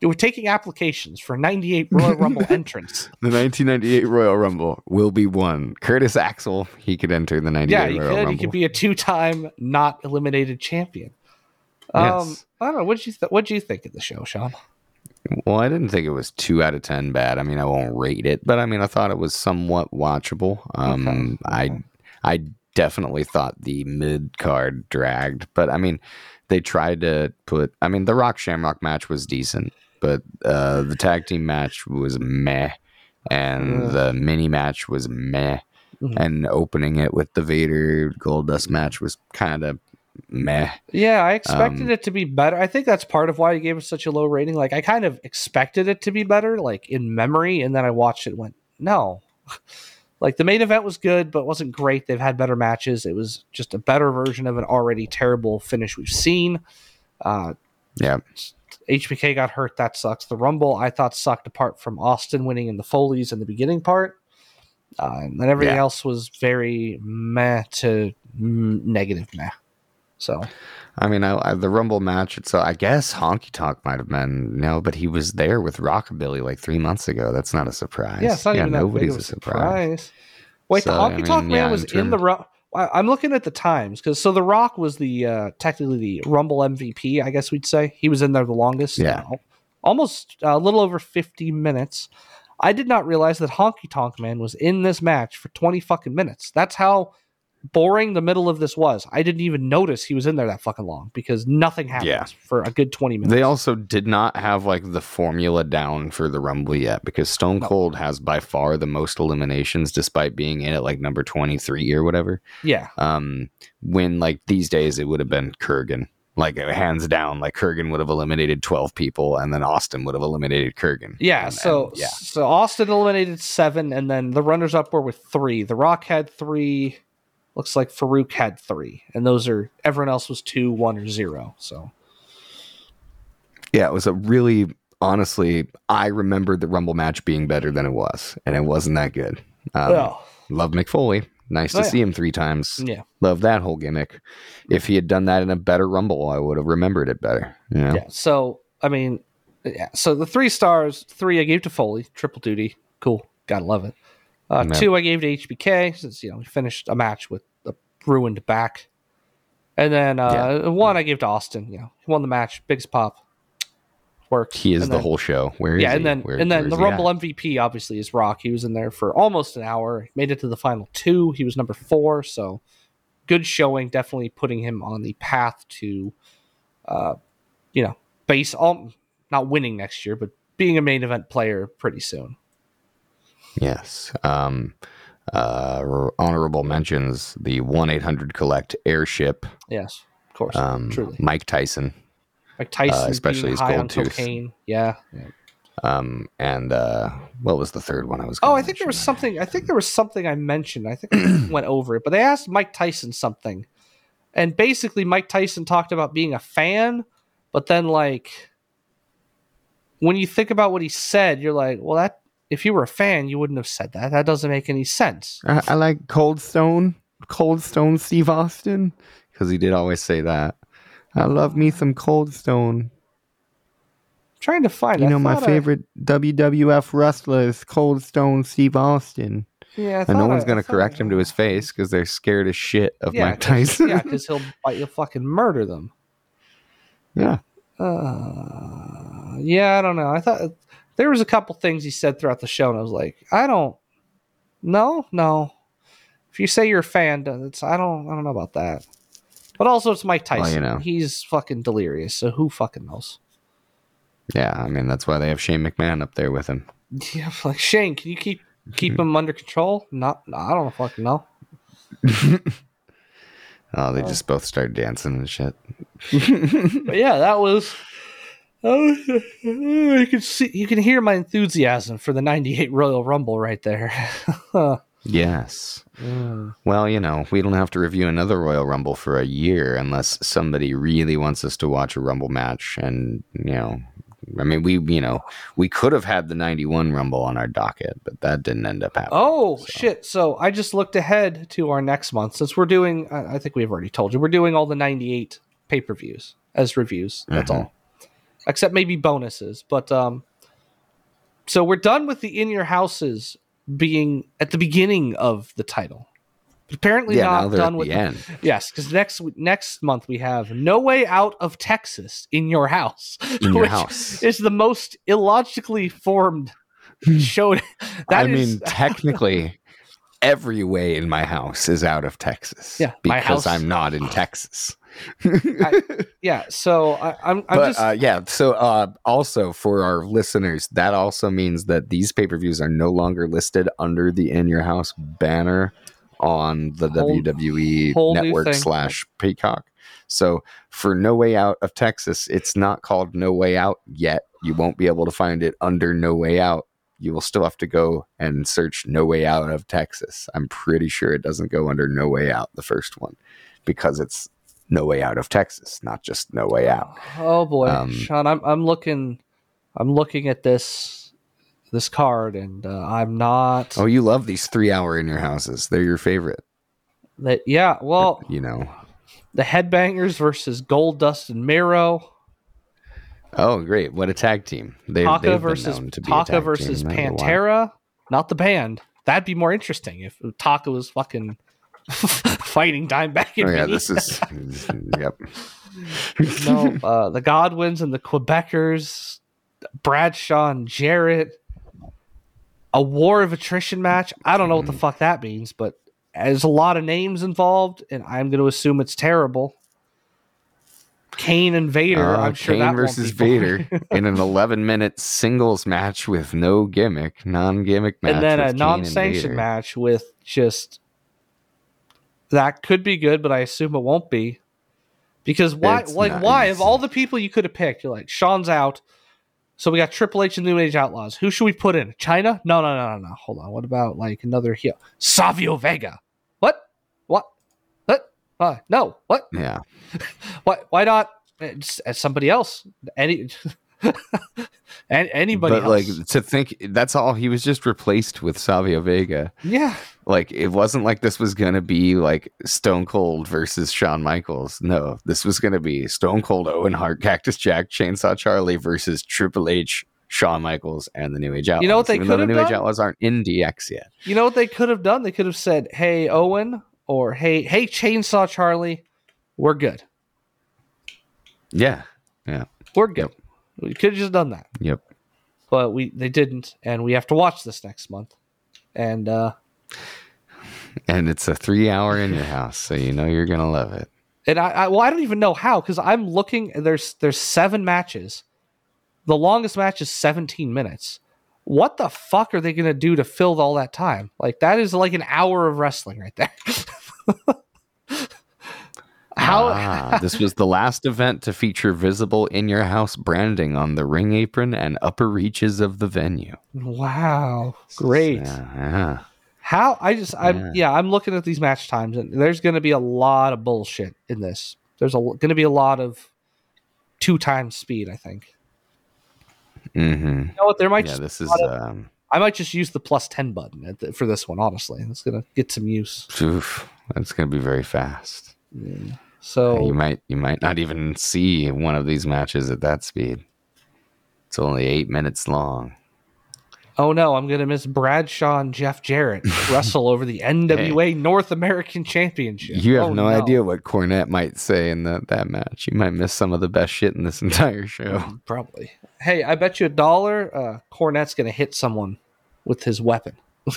[SPEAKER 6] we're taking applications for 98 Royal Rumble entrants.
[SPEAKER 5] the 1998 Royal Rumble will be won. Curtis Axel, he could enter the 98
[SPEAKER 6] Yeah, you
[SPEAKER 5] Royal
[SPEAKER 6] could.
[SPEAKER 5] Rumble.
[SPEAKER 6] You could be a two-time not eliminated champion. Um,
[SPEAKER 5] Yes.
[SPEAKER 6] I don't know. What did you th- What do you think of the show, Shawn?
[SPEAKER 5] Well, I didn't think it was two out of ten bad. I mean, I won't rate it, but I mean, I thought it was somewhat watchable. Um, I, I definitely thought the mid card dragged, but I mean, they tried to put. I mean, the Rock Shamrock match was decent, but uh, the tag team match was meh, and
[SPEAKER 6] Ugh.
[SPEAKER 5] the mini match was meh,
[SPEAKER 6] Mhm.
[SPEAKER 5] and opening it with the Vader Goldust match was kind of meh.
[SPEAKER 6] Yeah, I expected
[SPEAKER 5] Um,
[SPEAKER 6] it to be better. I think that's part of why I gave it such a low rating. Like I kind of expected it to be better, like in memory, and then I watched it and went, no. like the main event was good, but wasn't great. They've had better matches. It was just a better version of an already terrible finish we've seen. Uh,
[SPEAKER 5] Yeah.
[SPEAKER 6] HBK got hurt. That sucks. The Rumble I thought sucked apart from Austin winning in the Foley's in the beginning part. Uh, and then everything
[SPEAKER 5] Yeah.
[SPEAKER 6] else was very meh to negative meh. So
[SPEAKER 5] I mean, I, I, the Rumble match. So I guess Honky Tonk might have been no, but he was there with Rockabilly like three months ago. That's not a surprise.
[SPEAKER 6] yeah, it's not even that big
[SPEAKER 5] nobody's a surprise.
[SPEAKER 6] Wait,
[SPEAKER 5] So,
[SPEAKER 6] the
[SPEAKER 5] I
[SPEAKER 6] Honky
[SPEAKER 5] mean,
[SPEAKER 6] Man
[SPEAKER 5] yeah,
[SPEAKER 6] was
[SPEAKER 5] in
[SPEAKER 6] in the
[SPEAKER 5] term-
[SPEAKER 6] Ru- I- I'm looking at the times because so the Rock was the uh, technically the Rumble MVP, I guess we'd say. He was in there the longest.
[SPEAKER 5] Yeah.
[SPEAKER 6] uh, almost uh, a little over 50 minutes. I did not realize that Honky Tonk Man was in this match for 20 fucking minutes. That's how boring the middle of this was. I didn't even notice he was in there that fucking long because nothing happens
[SPEAKER 5] Yeah.
[SPEAKER 6] for a good 20 minutes.
[SPEAKER 5] They also did not have like the formula down for the Rumble yet because Stone
[SPEAKER 6] No.
[SPEAKER 5] Cold has by far the most eliminations despite being in at like number 23 or whatever.
[SPEAKER 6] yeah.
[SPEAKER 5] Um, when like these days it would have been Kurrgan. Like hands down, like Kurrgan would have eliminated 12 people and then Austin would have eliminated Kurrgan.
[SPEAKER 6] Yeah,
[SPEAKER 5] And-
[SPEAKER 6] so
[SPEAKER 5] and, yeah.
[SPEAKER 6] so Austin eliminated seven, and then the runners up were with three. The Rock had three. Looks like Faarooq had three, and those are everyone else was two, one, or zero. So
[SPEAKER 5] Yeah, it was a really honestly, I remembered the Rumble match being better than it was, and it wasn't that good. Um,
[SPEAKER 6] well,
[SPEAKER 5] Love McFoley. Nice to
[SPEAKER 6] Oh, yeah.
[SPEAKER 5] see him three times.
[SPEAKER 6] yeah,
[SPEAKER 5] Love that whole gimmick. If he had done that in a better Rumble, I would have remembered it better. You know?
[SPEAKER 6] yeah. So I mean, yeah. So the three stars, three I gave to Foley, triple duty, cool, gotta love it. Uh,
[SPEAKER 5] Yeah.
[SPEAKER 6] Two I gave to HBK since you know he finished a match with a ruined back, and then uh, one I gave to Austin. You know, he won the match, biggest pop, worked.
[SPEAKER 5] He is
[SPEAKER 6] And
[SPEAKER 5] the
[SPEAKER 6] then-
[SPEAKER 5] whole show. Where is
[SPEAKER 6] yeah,
[SPEAKER 5] he?
[SPEAKER 6] and then
[SPEAKER 5] Where-
[SPEAKER 6] and then the Rumble
[SPEAKER 5] at?
[SPEAKER 6] MVP obviously is Rock. He was in there for almost an hour. Made it to the final two. He was number four, so good showing. Definitely putting him on the path to, uh, you know, base all not winning next year, but being a main event player pretty soon.
[SPEAKER 5] Yes. Um, uh, honorable mentions the one eight hundred collect airship.
[SPEAKER 6] Yes, of course,
[SPEAKER 5] Um,
[SPEAKER 6] truly.
[SPEAKER 5] Mike Tyson.
[SPEAKER 6] Like Tyson,
[SPEAKER 5] especially
[SPEAKER 6] being
[SPEAKER 5] his gold tooth.
[SPEAKER 6] Yeah. yeah.
[SPEAKER 5] Um, and uh, what was the third one I was?
[SPEAKER 6] Oh, I think there was
[SPEAKER 5] mention?
[SPEAKER 6] something. I think there was something I mentioned. I think I went over it, but they asked Mike Tyson something, and basically Mike Tyson talked about being a fan, but then like when you think about what he said, you're like, well, that if you were a fan, you wouldn't have said that. That doesn't make any sense.
[SPEAKER 5] I, I like Cold Stone, Cold Stone Steve Austin, because he did always say that. I love me some Cold Stone.
[SPEAKER 6] trying to find.
[SPEAKER 5] You
[SPEAKER 6] I
[SPEAKER 5] know, my
[SPEAKER 6] thought I-
[SPEAKER 5] favorite WWF wrestler is Cold Stone Steve Austin.
[SPEAKER 6] yeah,
[SPEAKER 5] And no one's
[SPEAKER 6] I- I
[SPEAKER 5] going to correct him to his face because they're scared as shit of
[SPEAKER 6] Yeah,
[SPEAKER 5] Mike Tyson.
[SPEAKER 6] yeah, because he'll bite you fucking murder them.
[SPEAKER 5] yeah.
[SPEAKER 6] Uh, yeah, I don't know. I thought there was a couple things he said throughout the show, and I was like, I don't, no, no. If you say you're a fan, it's I don't, I don't know about that. But also, it's Mike
[SPEAKER 5] Well,
[SPEAKER 6] Tyson.
[SPEAKER 5] you know.
[SPEAKER 6] He's fucking delirious. So who fucking knows?
[SPEAKER 5] Yeah, I mean, that's why they have Shane McMahon up there with him.
[SPEAKER 6] Yeah, like Shane, can you keep keep him under control? Not, I don't fucking know.
[SPEAKER 5] Oh, they just both started dancing and shit.
[SPEAKER 6] But yeah, that was. Oh, you can see, you can hear my enthusiasm for the '98 Royal Rumble right there.
[SPEAKER 5] Yes. Well, you know, we don't have to review another Royal Rumble for a year unless somebody really wants us to watch a Rumble match. And, you know, I mean, we, you know, we could have had the 91 Rumble on our docket, but that didn't end up happening.
[SPEAKER 6] Oh shit! So I just looked ahead to our next month since we're doing. I think we've already told you we're doing all the '98 pay per views as reviews. That's
[SPEAKER 5] Mhm.
[SPEAKER 6] all, except maybe bonuses. But um, so we're done with the in your houses being at the beginning of the title. But apparently
[SPEAKER 5] yeah,
[SPEAKER 6] not done with
[SPEAKER 5] the end.
[SPEAKER 6] yes, because next next month we have No Way Out of Texas in your house.
[SPEAKER 5] In your
[SPEAKER 6] which
[SPEAKER 5] house.
[SPEAKER 6] is the most illogically formed show.
[SPEAKER 5] That I
[SPEAKER 6] That
[SPEAKER 5] mean, technically, every way in my house is out of Texas.
[SPEAKER 6] Yeah,
[SPEAKER 5] because I'm not in Texas.
[SPEAKER 6] Yeah. So I, I'm I'm
[SPEAKER 5] but
[SPEAKER 6] just
[SPEAKER 5] uh, yeah, so uh, also for our listeners, that also means that these pay per views are no longer listed under the In Your House banner on the
[SPEAKER 6] Whole-
[SPEAKER 5] WWE
[SPEAKER 6] whole
[SPEAKER 5] network slash Peacock. So for No Way Out of Texas, it's not called No Way Out yet. You won't be able to find it under No Way Out. You will still have to go and search No Way Out of Texas. I'm pretty sure it doesn't go under No Way Out, the first one, because it's No Way Out of Texas, not just No Way Out.
[SPEAKER 6] Oh boy,
[SPEAKER 5] Um,
[SPEAKER 6] Shawn, I'm I'm looking, I'm looking at this this card, and uh, I'm not.
[SPEAKER 5] Oh, you love these three hour in your houses. They're your favorite,
[SPEAKER 6] that yeah. Well,
[SPEAKER 5] you know.
[SPEAKER 6] the Headbangers versus Goldust and Mero.
[SPEAKER 5] Oh, great. What a tag team. They,
[SPEAKER 6] Taka versus
[SPEAKER 5] known to be a
[SPEAKER 6] Taka versus
[SPEAKER 5] team, I don't know why.
[SPEAKER 6] Pantera. Not the band. That'd be more interesting if Taka was fucking fighting Dimebag and
[SPEAKER 5] Oh, yeah,
[SPEAKER 6] Vinny.
[SPEAKER 5] this is. yep.
[SPEAKER 6] no, uh, the Godwins and the Quebecers, Bradshaw and Jarrett, a war of attrition match. I don't know
[SPEAKER 5] Mm-hmm.
[SPEAKER 6] what the fuck that means, but there's a lot of names involved, and I'm going to assume it's terrible. Kane and Vader.
[SPEAKER 5] Uh,
[SPEAKER 6] I'm sure
[SPEAKER 5] Kane
[SPEAKER 6] that
[SPEAKER 5] versus Vader in an 11 minute singles match with no gimmick, non gimmick match.
[SPEAKER 6] and then a non-sanctioned match with just that could be good, but I assume it won't be because why?
[SPEAKER 5] It's
[SPEAKER 6] like why of all the people you could have picked, you're like Shawn's out, so we got Triple H and New Age Outlaws. Who should we put in? Chyna? No, no, no, no, no. Hold on. What about like another heel? Savio Vega. What? What? What? Uh, no. What?
[SPEAKER 5] Yeah.
[SPEAKER 6] Why? Why not? It's, it's somebody else. Any. an- anybody
[SPEAKER 5] but
[SPEAKER 6] else?
[SPEAKER 5] like to think that's all he was just replaced with Savio Vega.
[SPEAKER 6] yeah.
[SPEAKER 5] Like it wasn't like this was gonna be like Stone Cold versus Shawn Michaels. No, this was gonna be Stone Cold, Owen Hart, Cactus Jack, Chainsaw Charlie versus Triple H, Shawn Michaels, and the New Age Outlaws.
[SPEAKER 6] You know what they
[SPEAKER 5] Even though the
[SPEAKER 6] could
[SPEAKER 5] New
[SPEAKER 6] have
[SPEAKER 5] Age
[SPEAKER 6] done?
[SPEAKER 5] Outlaws aren't in DX yet.
[SPEAKER 6] You know what they could have done? They could have said, "Hey Owen," or "Hey, hey Chainsaw Charlie, we're good.
[SPEAKER 5] Yeah. Yeah.
[SPEAKER 6] We're good." We could have just done that,
[SPEAKER 5] Yep.
[SPEAKER 6] but we they didn't, and we have to watch this next month. And uh
[SPEAKER 5] And it's a three hour in your house, so you know you're gonna love it.
[SPEAKER 6] and I, I well, I don't even know how because I'm looking. There's there's seven matches. The longest match is 17 minutes. What the fuck are they gonna do to fill all that time? Like that is like an hour of wrestling right there. how
[SPEAKER 5] Ah, this was the last event to feature visible in your house branding on the ring apron and upper reaches of the venue.
[SPEAKER 6] Wow, great.
[SPEAKER 5] Yeah, yeah.
[SPEAKER 6] How I just I'm
[SPEAKER 5] Yeah.
[SPEAKER 6] yeah. I'm looking at these match times and there's going to be a lot of bullshit in this. There's a going to be a lot of two times speed. I think.
[SPEAKER 5] Mm-hmm.
[SPEAKER 6] You know what? There might
[SPEAKER 5] Yeah, this is
[SPEAKER 6] of-
[SPEAKER 5] um,
[SPEAKER 6] I might just use the plus ten button at the, for this one. Honestly, it's going to get some use.
[SPEAKER 5] oof, that's gonna be very fast.
[SPEAKER 6] So
[SPEAKER 5] You might you might not even see one of these matches at that speed. It's only eight minutes long.
[SPEAKER 6] oh no, I'm going to miss Bradshaw and Jeff Jarrett wrestle over the NWA North American Championship.
[SPEAKER 5] You have
[SPEAKER 6] Oh,
[SPEAKER 5] no, idea what Cornette might say in that, that match. You might miss some of the best shit in this entire show.
[SPEAKER 6] Probably. Hey, I bet you a dollar. Uh, Cornette's going to hit someone with his weapon.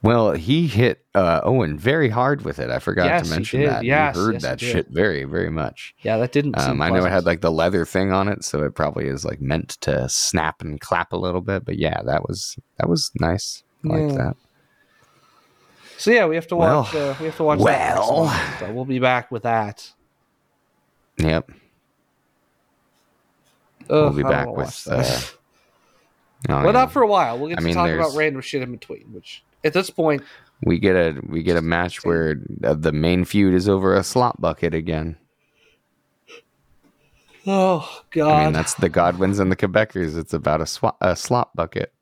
[SPEAKER 5] Well, he hit uh, Owen very hard with it. I forgot
[SPEAKER 6] Yes,
[SPEAKER 5] to
[SPEAKER 6] he
[SPEAKER 5] mention that.
[SPEAKER 6] Yes,
[SPEAKER 5] you heard
[SPEAKER 6] yes, he
[SPEAKER 5] that
[SPEAKER 6] did.
[SPEAKER 5] shit very, very much.
[SPEAKER 6] Yeah, that didn't. seem
[SPEAKER 5] Um, I know it had like the leather thing on it, so it probably is like meant to snap and clap a little bit. But yeah, that was that was nice. I like that.
[SPEAKER 6] So yeah, we have to
[SPEAKER 5] Well,
[SPEAKER 6] watch. uh, we have to watch. that
[SPEAKER 5] well.
[SPEAKER 6] month. So we'll be back with that.
[SPEAKER 5] Yep.
[SPEAKER 6] Ugh,
[SPEAKER 5] We'll be
[SPEAKER 6] I
[SPEAKER 5] back with.
[SPEAKER 6] that.
[SPEAKER 5] Uh, oh,
[SPEAKER 6] but
[SPEAKER 5] yeah.
[SPEAKER 6] not for a while. We'll get
[SPEAKER 5] I
[SPEAKER 6] to
[SPEAKER 5] mean,
[SPEAKER 6] talk about random shit in between. Which at this point,
[SPEAKER 5] we get a we get a match where uh, the main feud is over a slot bucket again.
[SPEAKER 6] oh god,
[SPEAKER 5] I mean, that's the Godwins and the Quebecers. It's about a, swa- a slop bucket.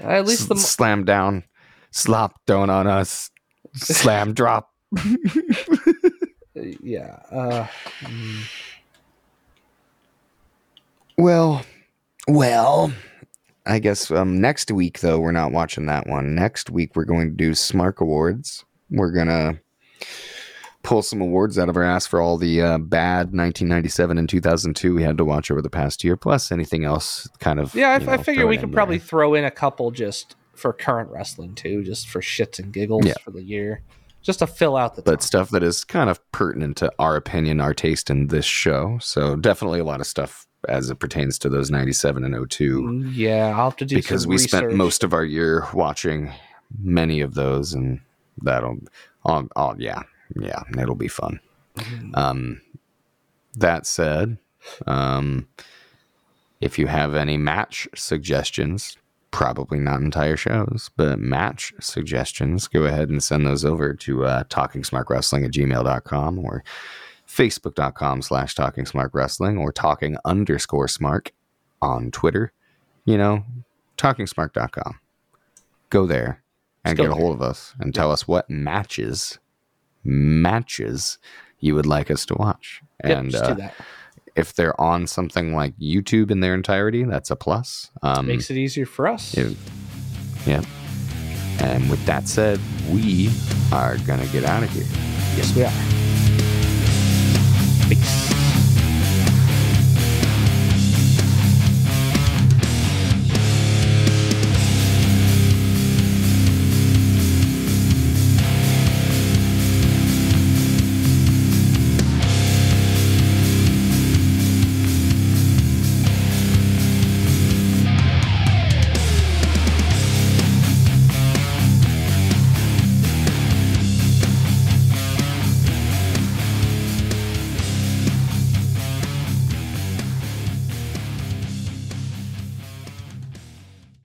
[SPEAKER 6] at least the
[SPEAKER 5] S- slam down, slop down on us, slam drop.
[SPEAKER 6] yeah. Uh, mm,
[SPEAKER 5] Well, well, I guess um, next week though we're not watching that one. Next week we're going to do Smark Awards. We're gonna pull some awards out of our ass for all the uh, bad 1997 and 2002 we had to watch over the past year, plus anything else kind of.
[SPEAKER 6] yeah,
[SPEAKER 5] you
[SPEAKER 6] I, I figure we could probably
[SPEAKER 5] there.
[SPEAKER 6] throw in a couple just for current wrestling too, just for shits and giggles
[SPEAKER 5] Yeah.
[SPEAKER 6] for the year, just to fill out the.
[SPEAKER 5] but stuff that is kind of pertinent to our opinion, our taste in this show. So definitely a lot of stuff as it pertains to those 97 and 02
[SPEAKER 6] Mm, yeah, I'll have to do
[SPEAKER 5] because we spent most of our year watching many of those and that'll. Oh, oh yeah, yeah, it'll be fun. Um, that said, um, if you have any match suggestions, probably not entire shows, but match suggestions, go ahead and send those over to uh, talkingsmarkwrestling at gmail.com or facebook.com slash talking smark wrestling or talking underscore smark on Twitter. You know, talkingsmark.com. Go there and
[SPEAKER 6] Let's
[SPEAKER 5] get a hold of us and tell us what matches matches you would like us to watch.
[SPEAKER 6] Yep,
[SPEAKER 5] and uh,
[SPEAKER 6] do that.
[SPEAKER 5] if they're on something like YouTube in their entirety, that's a plus. Um,
[SPEAKER 6] Makes it easier for us.
[SPEAKER 5] it- yeah. And with that said, we are gonna get out of here.
[SPEAKER 6] Yes, we are.